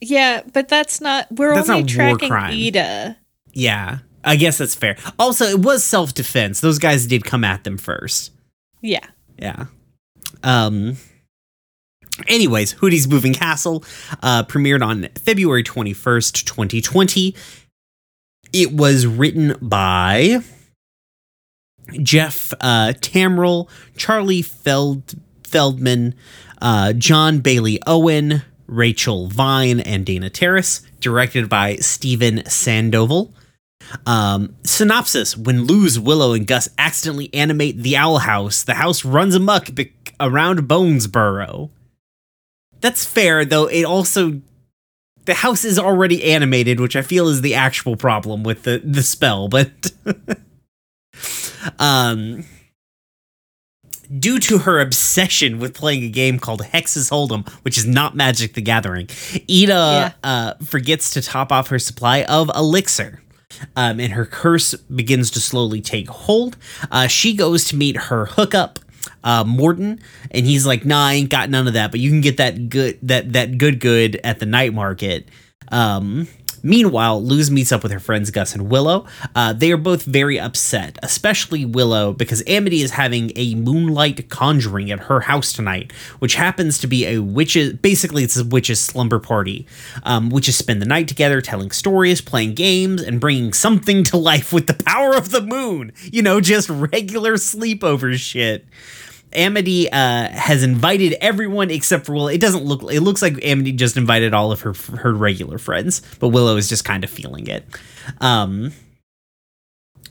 Yeah, but that's not. We're That's only not tracking. Eda. Yeah, I guess that's fair. Also, it was self defense. Those guys did come at them first. Yeah. Yeah. Um. Anyways, Hooty's Moving Castle uh, premiered on February 21st, 2020. It was written by Jeff uh, Trammell, Charlie Feld, Feldman, uh, John Bailey Owen, Rachel Vine, and Dana Terrace. Directed by Steven Sandoval. Um, synopsis: When Luz, Willow, and Gus accidentally animate the owl house, the house runs amok be- around Bonesborough. That's fair, though. It also the house is already animated, which I feel is the actual problem with the the spell. But um, due to her obsession with playing a game called Hexas Hold'em, which is not Magic the Gathering, Eda uh, forgets to top off her supply of elixir. Um, and her curse begins to slowly take hold. Uh, she goes to meet her hookup, uh, Morton, and he's like, "Nah, I ain't got none of that, but you can get that good that that good good at the night market." Um, meanwhile, Luz meets up with her friends Gus and Willow. Uh, they are both very upset, especially Willow, because Amity is having a moonlight conjuring at her house tonight, which happens to be a witches. Basically, it's a witches' slumber party. Um, witches spend the night together, telling stories, playing games, and bringing something to life with the power of the moon. You know, just regular sleepover shit. Amity uh, has invited everyone except for Willow. It doesn't look. It looks like Amity just invited all of her her regular friends, but Willow is just kind of feeling it. Um,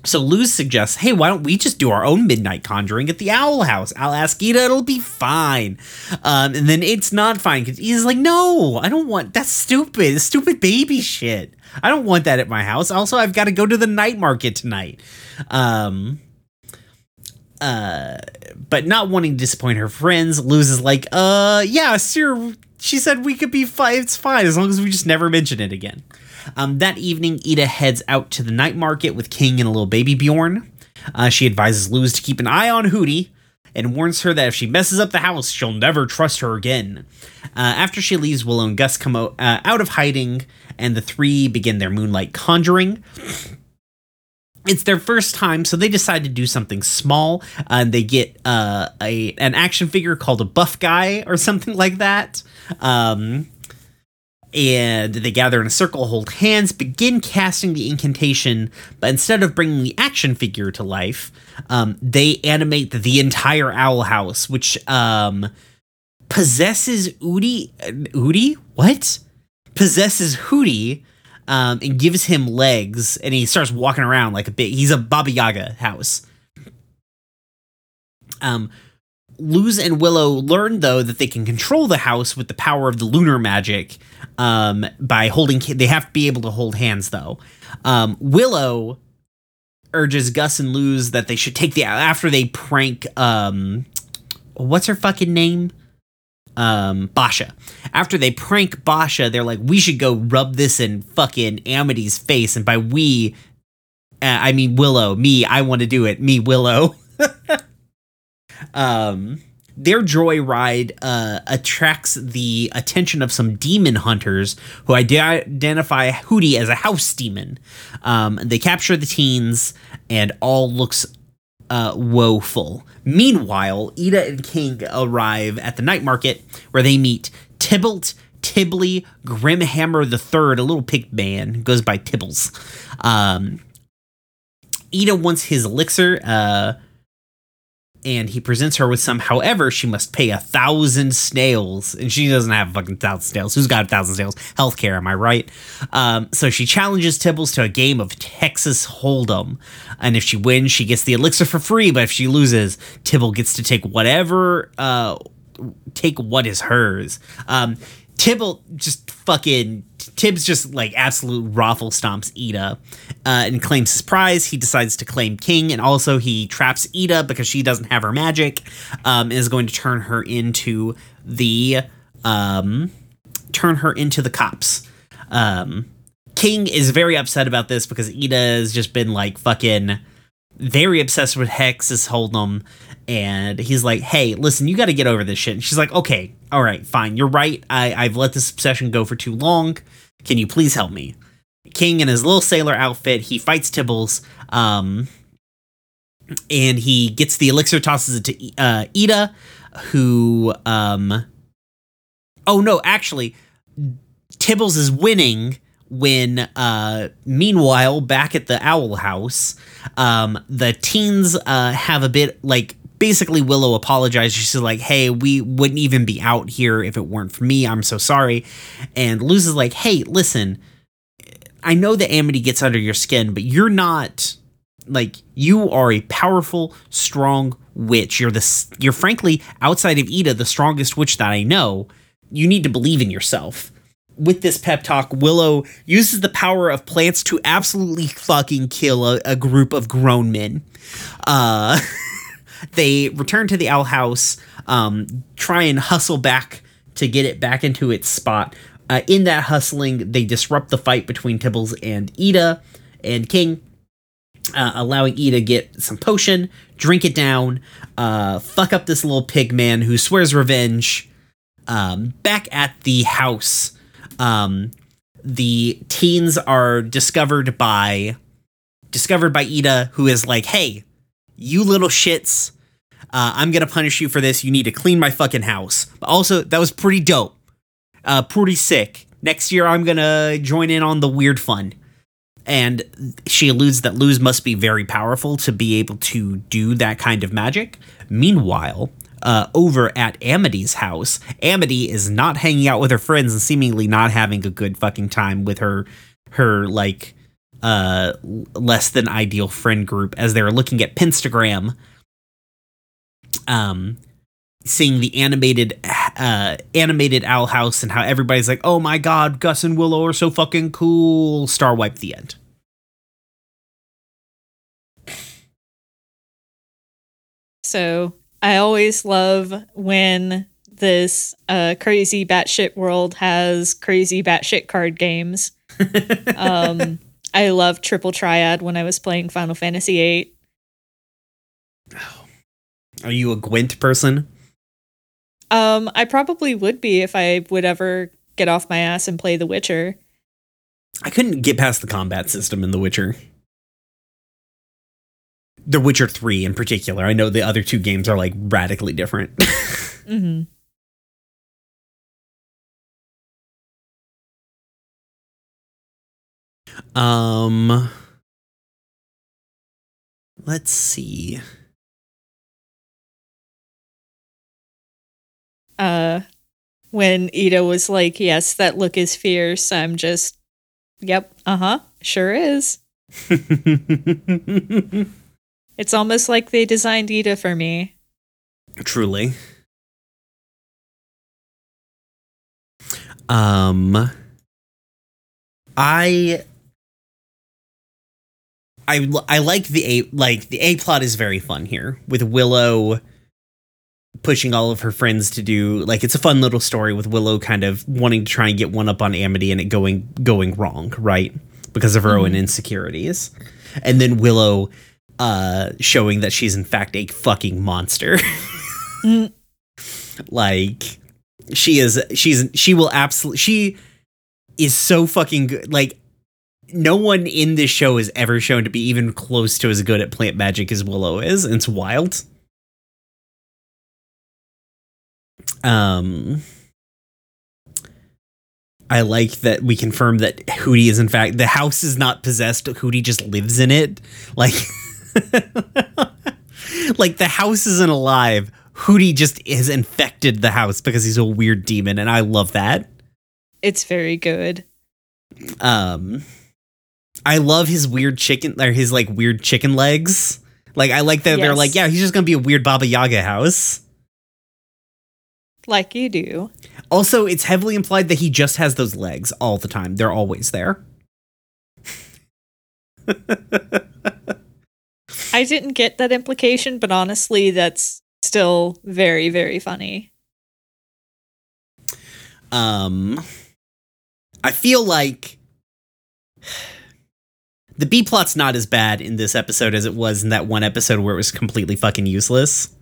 so Luz suggests, "Hey, why don't we just do our own midnight conjuring at the Owl House? I'll ask Eda; it'll be fine." Um, and then it's not fine because Eda's like, "No, I don't want. That's stupid. It's stupid baby shit. I don't want that at my house. Also, I've got to go to the night market tonight." Um, uh, but not wanting to disappoint her friends, Luz is like, uh, yeah, sure. She said we could be fine. It's fine as long as we just never mention it again. Um, that evening, Eda heads out to the night market with King and a little baby Bjorn. Uh, she advises Luz to keep an eye on Hooty and warns her that if she messes up the house, she'll never trust her again. Uh, after she leaves, Willow and Gus come out, uh, out of hiding, and the three begin their moonlight conjuring it's their first time, so they decide to do something small. Uh, and they get uh, a an action figure called a buff guy or something like that. Um, and they gather in a circle, hold hands, begin casting the incantation. But instead of bringing the action figure to life, um, they animate the entire owl house, which um, possesses Udi. Udi? What? Possesses Hooty um, and gives him legs, and he starts walking around like a big. He's a Baba Yaga house. Um, Luz and Willow learn though that they can control the house with the power of the lunar magic. Um, by holding, they have to be able to hold hands though. Um, Willow urges Gus and Luz that they should take the after they prank. Um, what's her fucking name? Um Boscha. After they prank Boscha, they're like, we should go rub this in fucking Amity's face. And by we, uh, I mean Willow. Me, I want to do it. Me, Willow. um, their joyride uh, attracts the attention of some demon hunters who ide- identify Hooty as a house demon. Um, they capture the teens, and all looks uh, woeful. Meanwhile, Eda and King arrive at the night market where they meet Tybalt, Tibley, Grimhammer III, a little pig man, goes by Tibbles. Um, Eda wants his elixir, uh, and he presents her with some. However, she must pay a thousand snails, and she doesn't have fucking thousand snails. Who's got a thousand snails? Healthcare, am I right? Um, so she challenges Tibbles to a game of Texas Hold'em, and if she wins, she gets the elixir for free. But if she loses, Tibble gets to take whatever, uh, take what is hers. Um, Tibble just fucking Tibbs just like absolute raffle stomps Eda uh, and claims his prize. He decides to claim King, and also he traps Eda because she doesn't have her magic. Um, and is going to turn her into the um, turn her into the cops. Um, King is very upset about this because Eda has just been like fucking very obsessed with Hex is Hold'em, and he's like, "Hey, listen, you got to get over this shit." And she's like, "Okay, all right, fine, you're right. I I've let this obsession go for too long. Can you please help me?" King in his little sailor outfit, he fights Tibbles, um, and he gets the elixir, tosses it to uh, Eda, who, um, oh no, actually, Tibbles is winning when uh meanwhile back at the owl house um the teens uh have a bit like basically willow apologizes. She's like hey we wouldn't even be out here if it weren't for me. I'm so sorry. And luz is like hey listen i know that amity gets under your skin but you're not like you are a powerful strong witch. You're the you're frankly outside of eda the strongest witch that i know. You need to believe in yourself with this pep talk, Willow uses the power of plants to absolutely fucking kill a, a group of grown men. Uh, they return to the owl house, um, try and hustle back to get it back into its spot. Uh, in that hustling, they disrupt the fight between Tibbles and Eda and King, uh, allowing Eda get some potion, drink it down, uh, fuck up this little pig man who swears revenge. Um, back at the house, um, the teens are discovered by discovered by Eda, who is like, "Hey, you little shits, uh, I'm gonna punish you for this. You need to clean my fucking house." But also, that was pretty dope, uh, pretty sick. Next year, I'm gonna join in on the weird fun. And she alludes that Luz must be very powerful to be able to do that kind of magic. Meanwhile, uh, over at Amity's house. Amity is not hanging out with her friends and seemingly not having a good fucking time with her her like uh less than ideal friend group as they're looking at Penstagram. Um seeing the animated uh animated owl house and how everybody's like, "Oh my god, Gus and Willow are so fucking cool." Star wipe the end. So I always love when this uh, crazy batshit world has crazy batshit card games. um, I love Triple Triad when I was playing Final Fantasy VIII. Are you a Gwent person? Um, I probably would be if I would ever get off my ass and play The Witcher. I couldn't get past the combat system in The Witcher. The Witcher 3 in particular. I know the other two games are like radically different. mm-hmm. Um let's see. Uh when Eda was like, "Yes, that look is fierce." I'm just Yep, uh-huh. Sure is. It's almost like they designed Eda for me. Truly. Um I I I like the A like the A plot is very fun here with Willow pushing all of her friends to do like it's a fun little story with Willow kind of wanting to try and get one up on Amity and it going going wrong, right? Because of her mm-hmm. own insecurities. And then Willow uh, showing that she's in fact a fucking monster. Like she is she's she will absolutely she is so fucking good. Like no one in this show is ever shown to be even close to as good at plant magic as Willow is. And it's wild. Um I like that we confirm that Hooty is in fact the house is not possessed. Hooty just lives in it. Like like the house isn't alive. Hooty just has infected the house because he's a weird demon, and I love that. It's very good. Um, I love his weird chicken or his like weird chicken legs. Like I like that yes. they're like, yeah, he's just gonna be a weird Baba Yaga house. Like you do. Also, it's heavily implied that he just has those legs all the time. They're always there. I didn't get that implication, but honestly, that's still very, very funny. Um, I feel like the B plot's not as bad in this episode as it was in that one episode where it was completely fucking useless.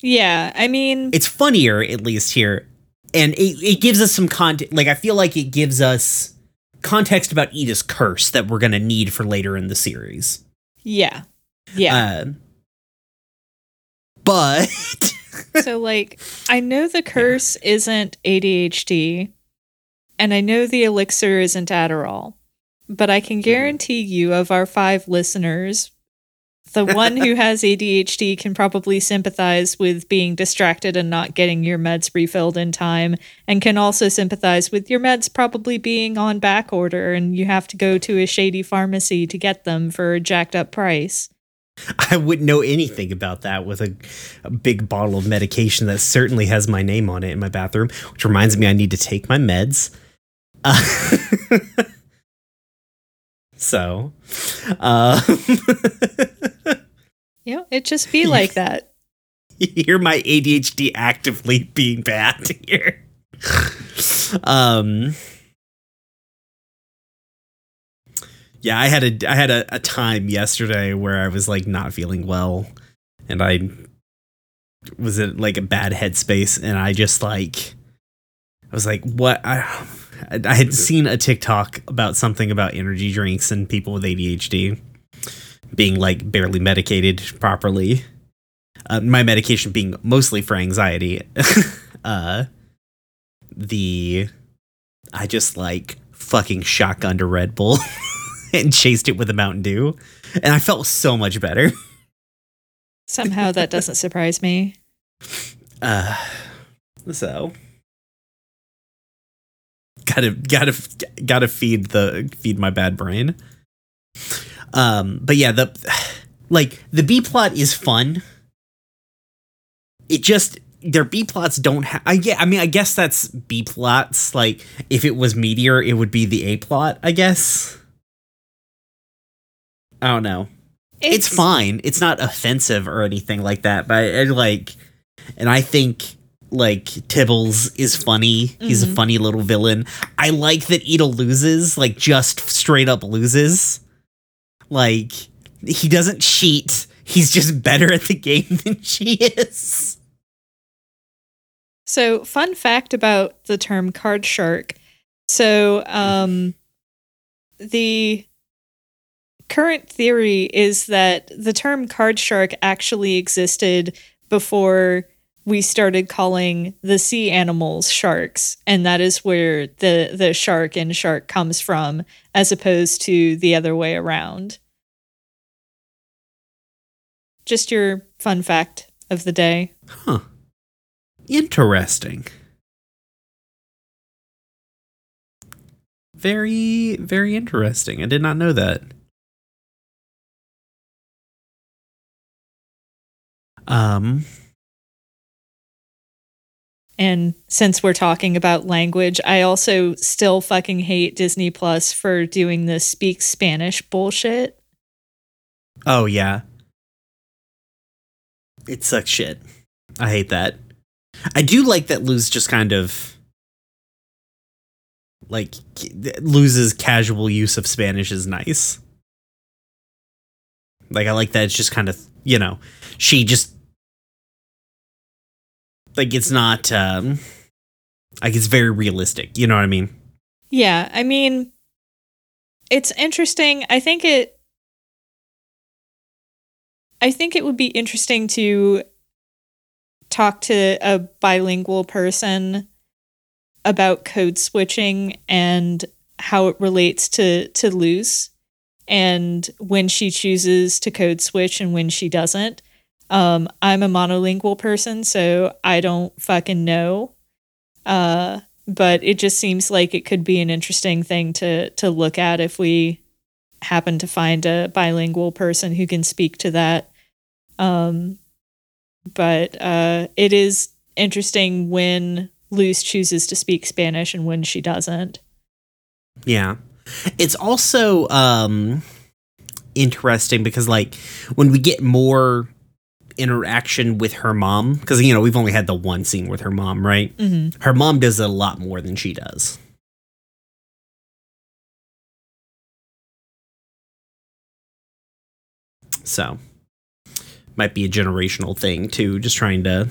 Yeah, I mean, It's funnier, at least here, and it, it gives us some context. Like, I feel like it gives us context about Edith's curse that we're gonna need for later in the series. yeah. Yeah. Uh, but so like I know the curse isn't ADHD and I know the elixir isn't Adderall. But I can guarantee you of our 5 listeners the one who has ADHD can probably sympathize with being distracted and not getting your meds refilled in time and can also sympathize with your meds probably being on back order and you have to go to a shady pharmacy to get them for a jacked up price. I wouldn't know anything about that with a, a big bottle of medication that certainly has my name on it in my bathroom, which reminds me I need to take my meds. Uh, so, um, know, it just be like that. you hear my ADHD actively being bad here. um, yeah, I had a I had a, a time yesterday where I was like not feeling well, and I was in like a bad headspace, and I just like I was like, what I. I had seen a TikTok about something about energy drinks and people with ADHD being like barely medicated properly. Uh, my medication being mostly for anxiety. uh, the I just like fucking shotgunned a Red Bull and chased it with a Mountain Dew, and I felt so much better. Somehow that doesn't surprise me. Uh, so gotta gotta gotta feed the feed my bad brain. Um, but yeah, the like the B plot is fun. It just their B plots don't have. I yeah, I mean, I guess that's B plots. Like if it was Meteor, it would be the A plot. I guess. I don't know it's, fine. It's not offensive or anything like that. But I, I like, and I think like Tibbles is funny. He's a Mhm. funny little villain. I like that Eda loses, like just straight up loses. Like he doesn't cheat. He's just better at the game than she is. So, fun fact about the term card shark. So, um, the current theory is that the term card shark actually existed before we started calling the sea animals sharks, and that is where the the shark and shark comes from, as opposed to the other way around. Just your fun fact of the day. Huh. Interesting. Very, very interesting. I did not know that. Um, And since we're talking about language, I also still fucking hate Disney Plus for doing the speak Spanish bullshit. oh yeah. It sucks shit. I hate that. I do like that Luz just kind of like Luz's casual use of Spanish is nice. Like I like that it's just kind of, you know, she just like it's not um like it's very realistic, you know what I mean? Yeah, I mean, it's interesting. I think it. I think it would be interesting to talk to a bilingual person about code switching and how it relates to to Luz and when she chooses to code switch and when she doesn't. Um, I'm a monolingual person, so I don't fucking know. Uh, but it just seems like it could be an interesting thing to to look at if we happen to find a bilingual person who can speak to that. Um, but uh, it is interesting when Luz chooses to speak Spanish and when she doesn't. Yeah. It's also um interesting because like when we get more interaction with her mom because you know we've only had the one scene with her mom right? Mm-hmm. her mom does a lot more than she does. So might be a generational thing too just trying to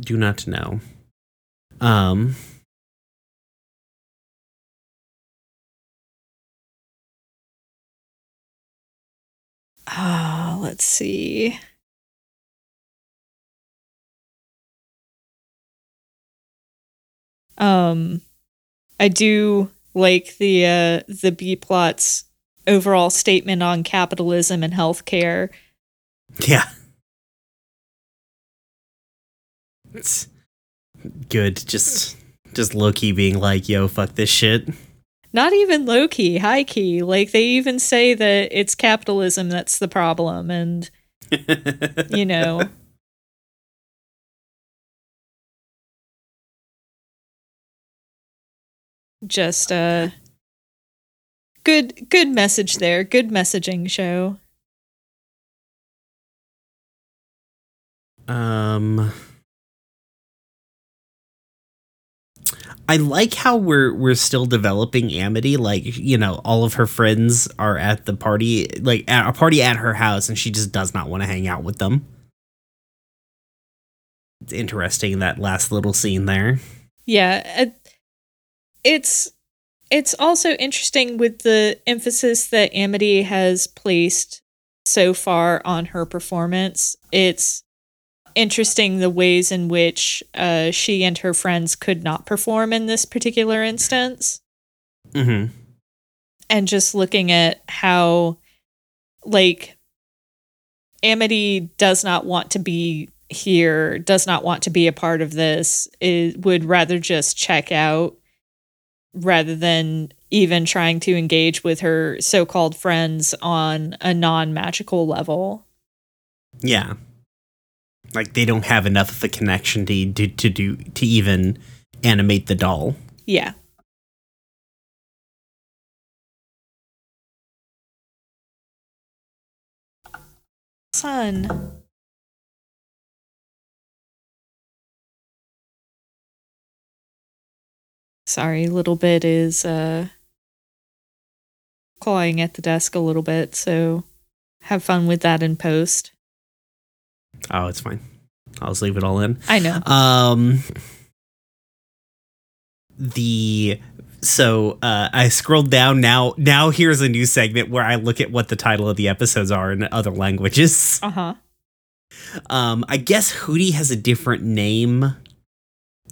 do not know. Um Ah, let's see. Um, I do like the uh, the B plot's overall statement on capitalism and healthcare. yeah. It's good just just low key being like, yo, fuck this shit. Not even low key, high key. Like they even say that it's capitalism that's the problem, and you know. Just uh good good message there. Good messaging show. Um I like how we're we're still developing Amity. Like you know, all of her friends are at the party, like at a party at her house, and she just does not want to hang out with them. It's interesting that last little scene there. Yeah, uh, it's it's also interesting with the emphasis that Amity has placed so far on her performance. It's interesting the ways in which uh, she and her friends could not perform in this particular instance, Mm-hmm. and just looking at how, like, Amity does not want to be here, does not want to be a part of this. It would rather just check out rather than even trying to engage with her so-called friends on a non-magical level. Yeah, like they don't have enough of a connection to to, to do to even animate the doll. Yeah. Son. Sorry, little bit is uh clawing at the desk a little bit, so have fun with that in post. Oh, it's fine. I'll just leave it all in. I know. Um the so uh I scrolled down now now here's a new segment where I look at what the title of the episodes are in other languages. Uh-huh. Um I guess Hooty has a different name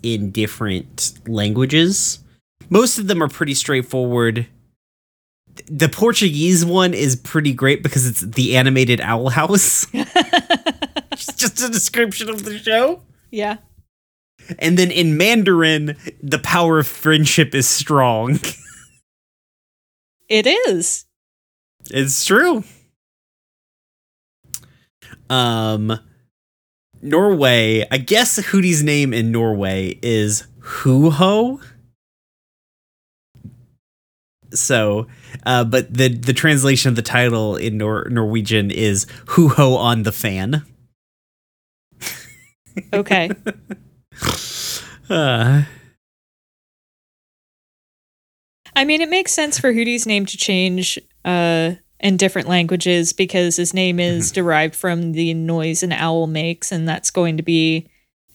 in different languages. Most of them are pretty straightforward. The Portuguese one is pretty great because it's the animated owl house. it's just a description of the show. yeah. And then in Mandarin, the power of friendship is strong. It is. it's true. Um Norway, I guess Hooty's name in Norway is Huho. So, uh, but the the translation of the title in Nor- Norwegian is Huho on the fan. Okay. Uh, I mean, it makes sense for Hooty's name to change uh, in different languages because his name is derived from the noise an owl makes, and that's going to be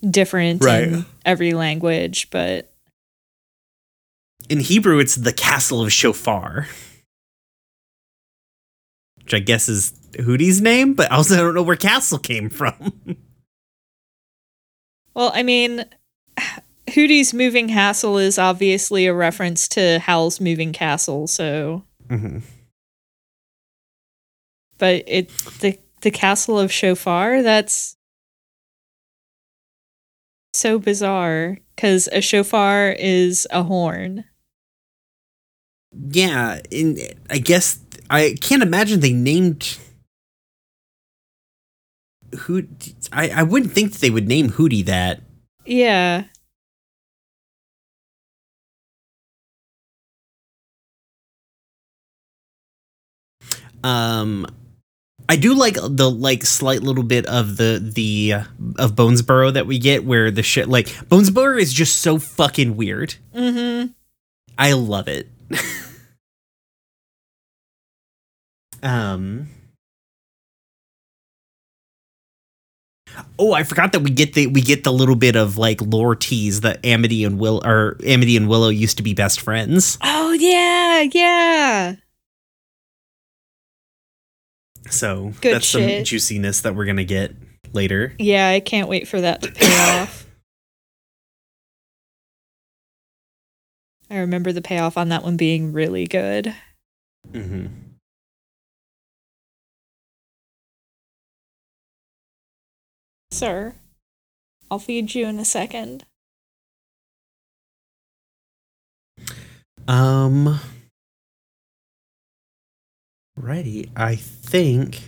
different Right. in every language. But in Hebrew, it's the castle of Shofar, which I guess is Hooty's name, but also I don't know where castle came from. well, I mean, Hooty's moving castle is obviously a reference to Howl's moving castle. So, mm-hmm. but it the the castle of Shofar that's so bizarre because a shofar is a horn. Yeah, in I guess I can't imagine they named who I, I wouldn't think that they would name Hooty that. Yeah. Um I do like the like slight little bit of the the uh, of Bonesborough that we get where the shit like Bonesborough is just so fucking weird. Mm-hmm. I love it. Um. Oh, I forgot that we get the we get the little bit of like lore tease that Amity and Will or Amity and Willow used to be best friends. Oh yeah, yeah. So Good that's some juiciness that we're gonna get later. Yeah, I can't wait for that to pay off. I remember the payoff on that one being really good. Mm-hmm. Sir, I'll feed you in a second. Um. Righty, I think.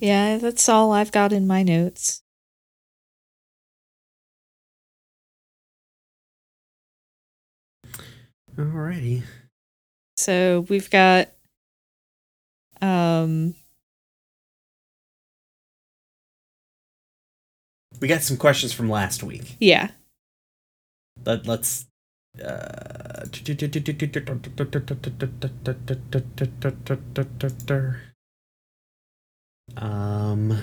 Yeah, that's all I've got in my notes. Alrighty. So we've got um We got some questions from last week. yeah. Let, let's. Uh, um.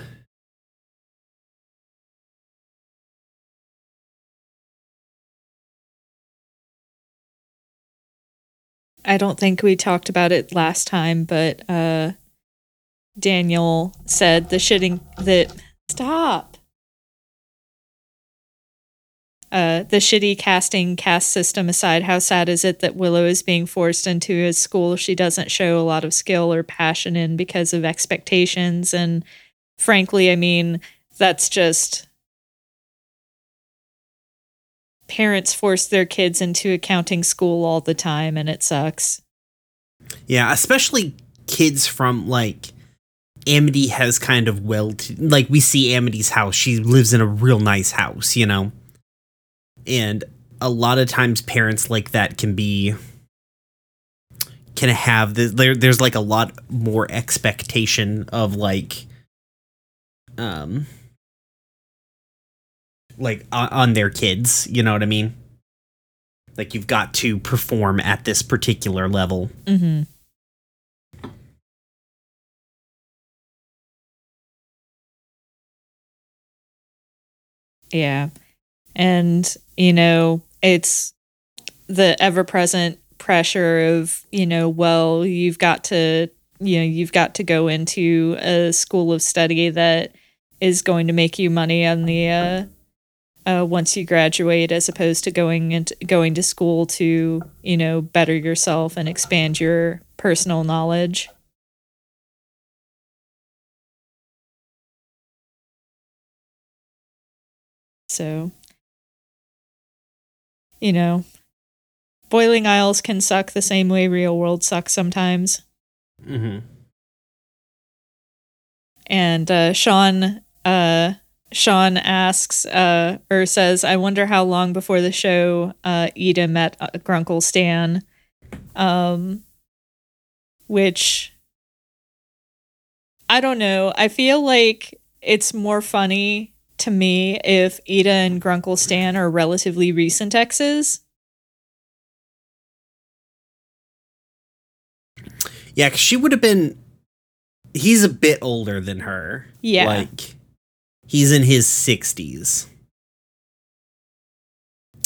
I don't think we talked about it last time, but uh Daniel said the shitting that stop. Uh, the shitty casting cast system aside, how sad is it that Willow is being forced into a school she doesn't show a lot of skill or passion in because of expectations? And frankly, I mean, that's just parents force their kids into accounting school all the time, and it sucks. Yeah, especially kids from like Amity has kind of well like we see Amity's house. She lives in a real nice house, you know. And a lot of times parents like that can be can have the, there there's like a lot more expectation of like um like on, on their kids, you know what I mean? Like you've got to perform at this particular level. Mm-hmm. Yeah. And, you know, it's the ever present pressure of, you know, well, you've got to, you know, you've got to go into a school of study that is going to make you money on the, uh, uh, once you graduate, as opposed to going into going to school to, you know, better yourself and expand your personal knowledge. So, you know, boiling isles can suck the same way real world sucks sometimes. Mm-hmm. And uh, Sean, uh, Sean asks uh, or says, "I wonder how long before the show uh, Eda met uh, Grunkle Stan," um, which I don't know. I feel like it's more funny to me if Eda and Grunkle Stan are relatively recent exes. Yeah, because she would have been. He's a bit older than her. Yeah. Like, he's in his 60s.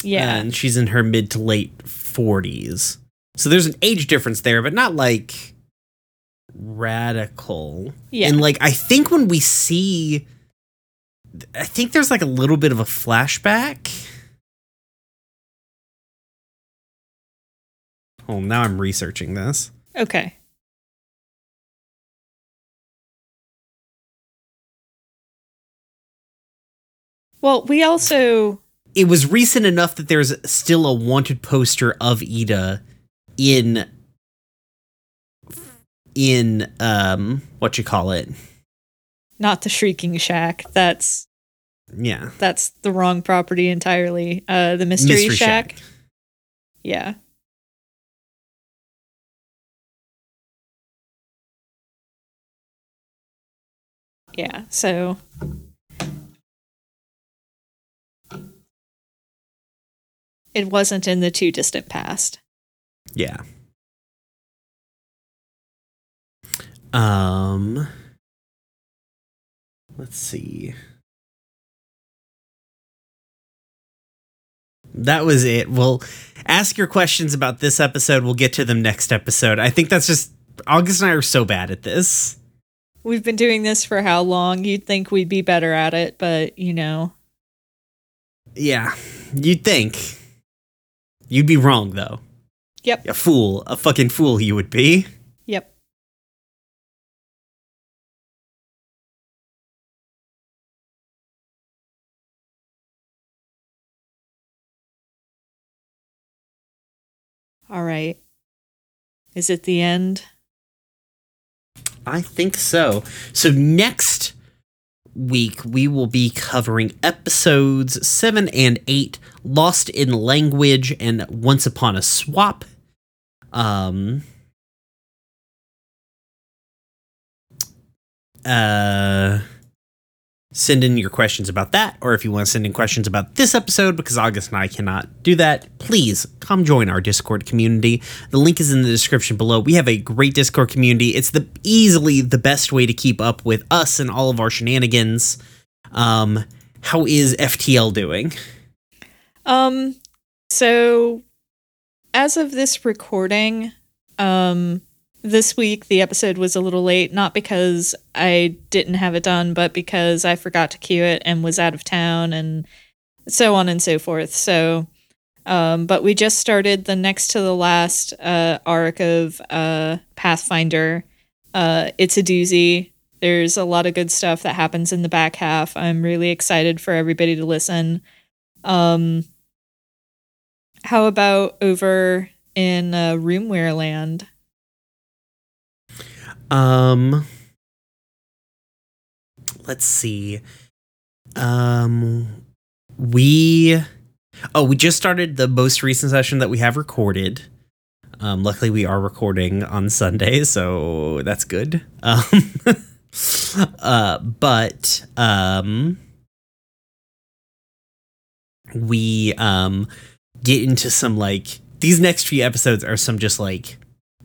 Yeah, And she's in her mid to late 40s. So there's an age difference there, but not like radical. yeah, And like, I think when we see. I think there's like a little bit of a flashback. Oh, now I'm researching this. okay. Well, we also it was recent enough that there's still a wanted poster of Eda in in um what you call it not the Shrieking Shack. That's yeah that's the wrong property entirely. Uh, the Mystery, Shack. Yeah. Yeah, so it wasn't in the too distant past. yeah Um, let's see. That was it. We'll ask your questions about this episode. We'll get to them next episode. I think that's just August and I are so bad at this. We've been doing this for how long? You'd think we'd be better at it, but you know. Yeah, you'd think. You'd be wrong though. Yep. A fool, a fucking fool you would be. All right. Is it the end? I think so. So next week we will be covering episodes 7 and 8 Lost in Language and Once Upon a Swap. Um uh send in your questions about that or if you want to send in questions about this episode because August and I cannot do that, please come join our Discord community. The link is in the description below. We have a great Discord community. It's the easily the best way to keep up with us and all of our shenanigans. Um how is FTL doing? Um so as of this recording, um this week the episode was a little late, not because I didn't have it done, but because I forgot to cue it and was out of town and so on and so forth. So um but we just started the next to the last uh arc of uh Pathfinder. Uh it's a doozy. There's a lot of good stuff that happens in the back half. I'm really excited for everybody to listen. Um how about over in uh, RoomWhere Land? Um let's see. Um we oh, we just started the most recent session that we have recorded. Um luckily we are recording on Sunday, so that's good. Um uh but um we um get into some like these next few episodes are some just like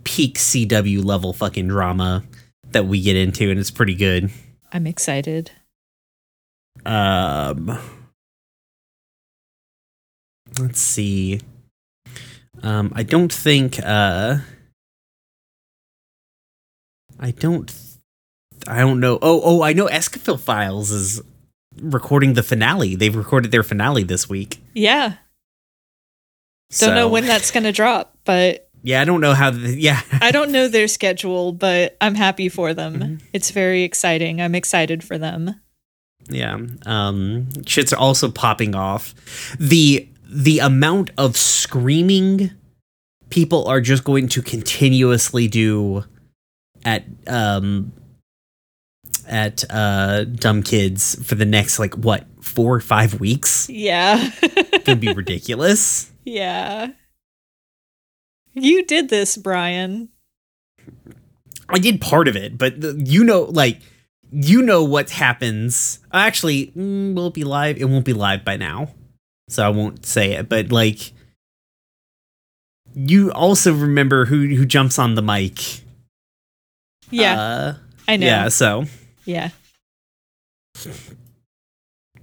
peak CW level fucking drama that we get into, and it's pretty good. I'm excited. Um, let's see. Um, I don't think. Uh, I don't. I don't know. Oh, oh, I know. Escafil Files is recording the finale. They've recorded their finale this week. Yeah. Don't know when that's going to drop, but Yeah, I don't know how. The, yeah, I don't know their schedule, but I'm happy for them. Mhm. It's very exciting. I'm excited for them. Yeah. Um shit's also popping off. The the amount of screaming people are just going to continuously do at um at uh dumb kids for the next like what, 4 or 5 weeks? Yeah. Could be ridiculous. yeah. You did this, Bryan. I did part of it, but the, you know like you know what happens. Actually, mm, will it be live? It won't be live by now. So I won't say it, but like you also remember who who jumps on the mic. Yeah, Uh, I know. yeah, so yeah.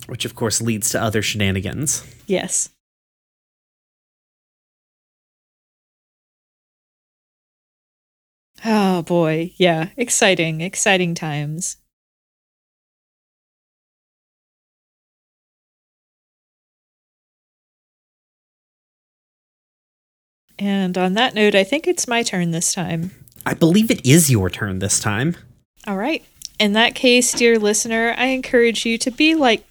which of course leads to other shenanigans. Yes. Oh boy. Yeah. Exciting. Exciting times. And on that note, I think it's my turn this time. I believe it is your turn this time. All right. In that case, dear listener, I encourage you to be like,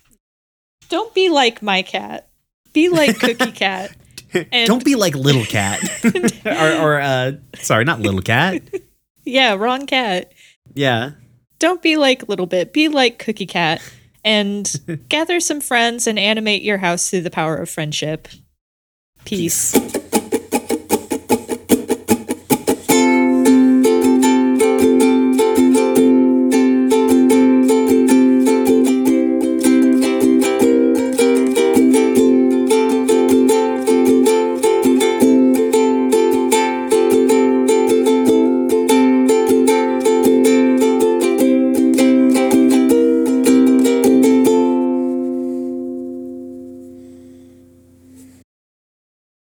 don't be like my cat. Be like Cookie Cat. And- Don't be like little cat. or or uh sorry, not little cat. Yeah, wrong cat. Yeah. Don't be like Little Bit. Be like Cookie Cat. And gather some friends and animate your house through the power of friendship. Peace.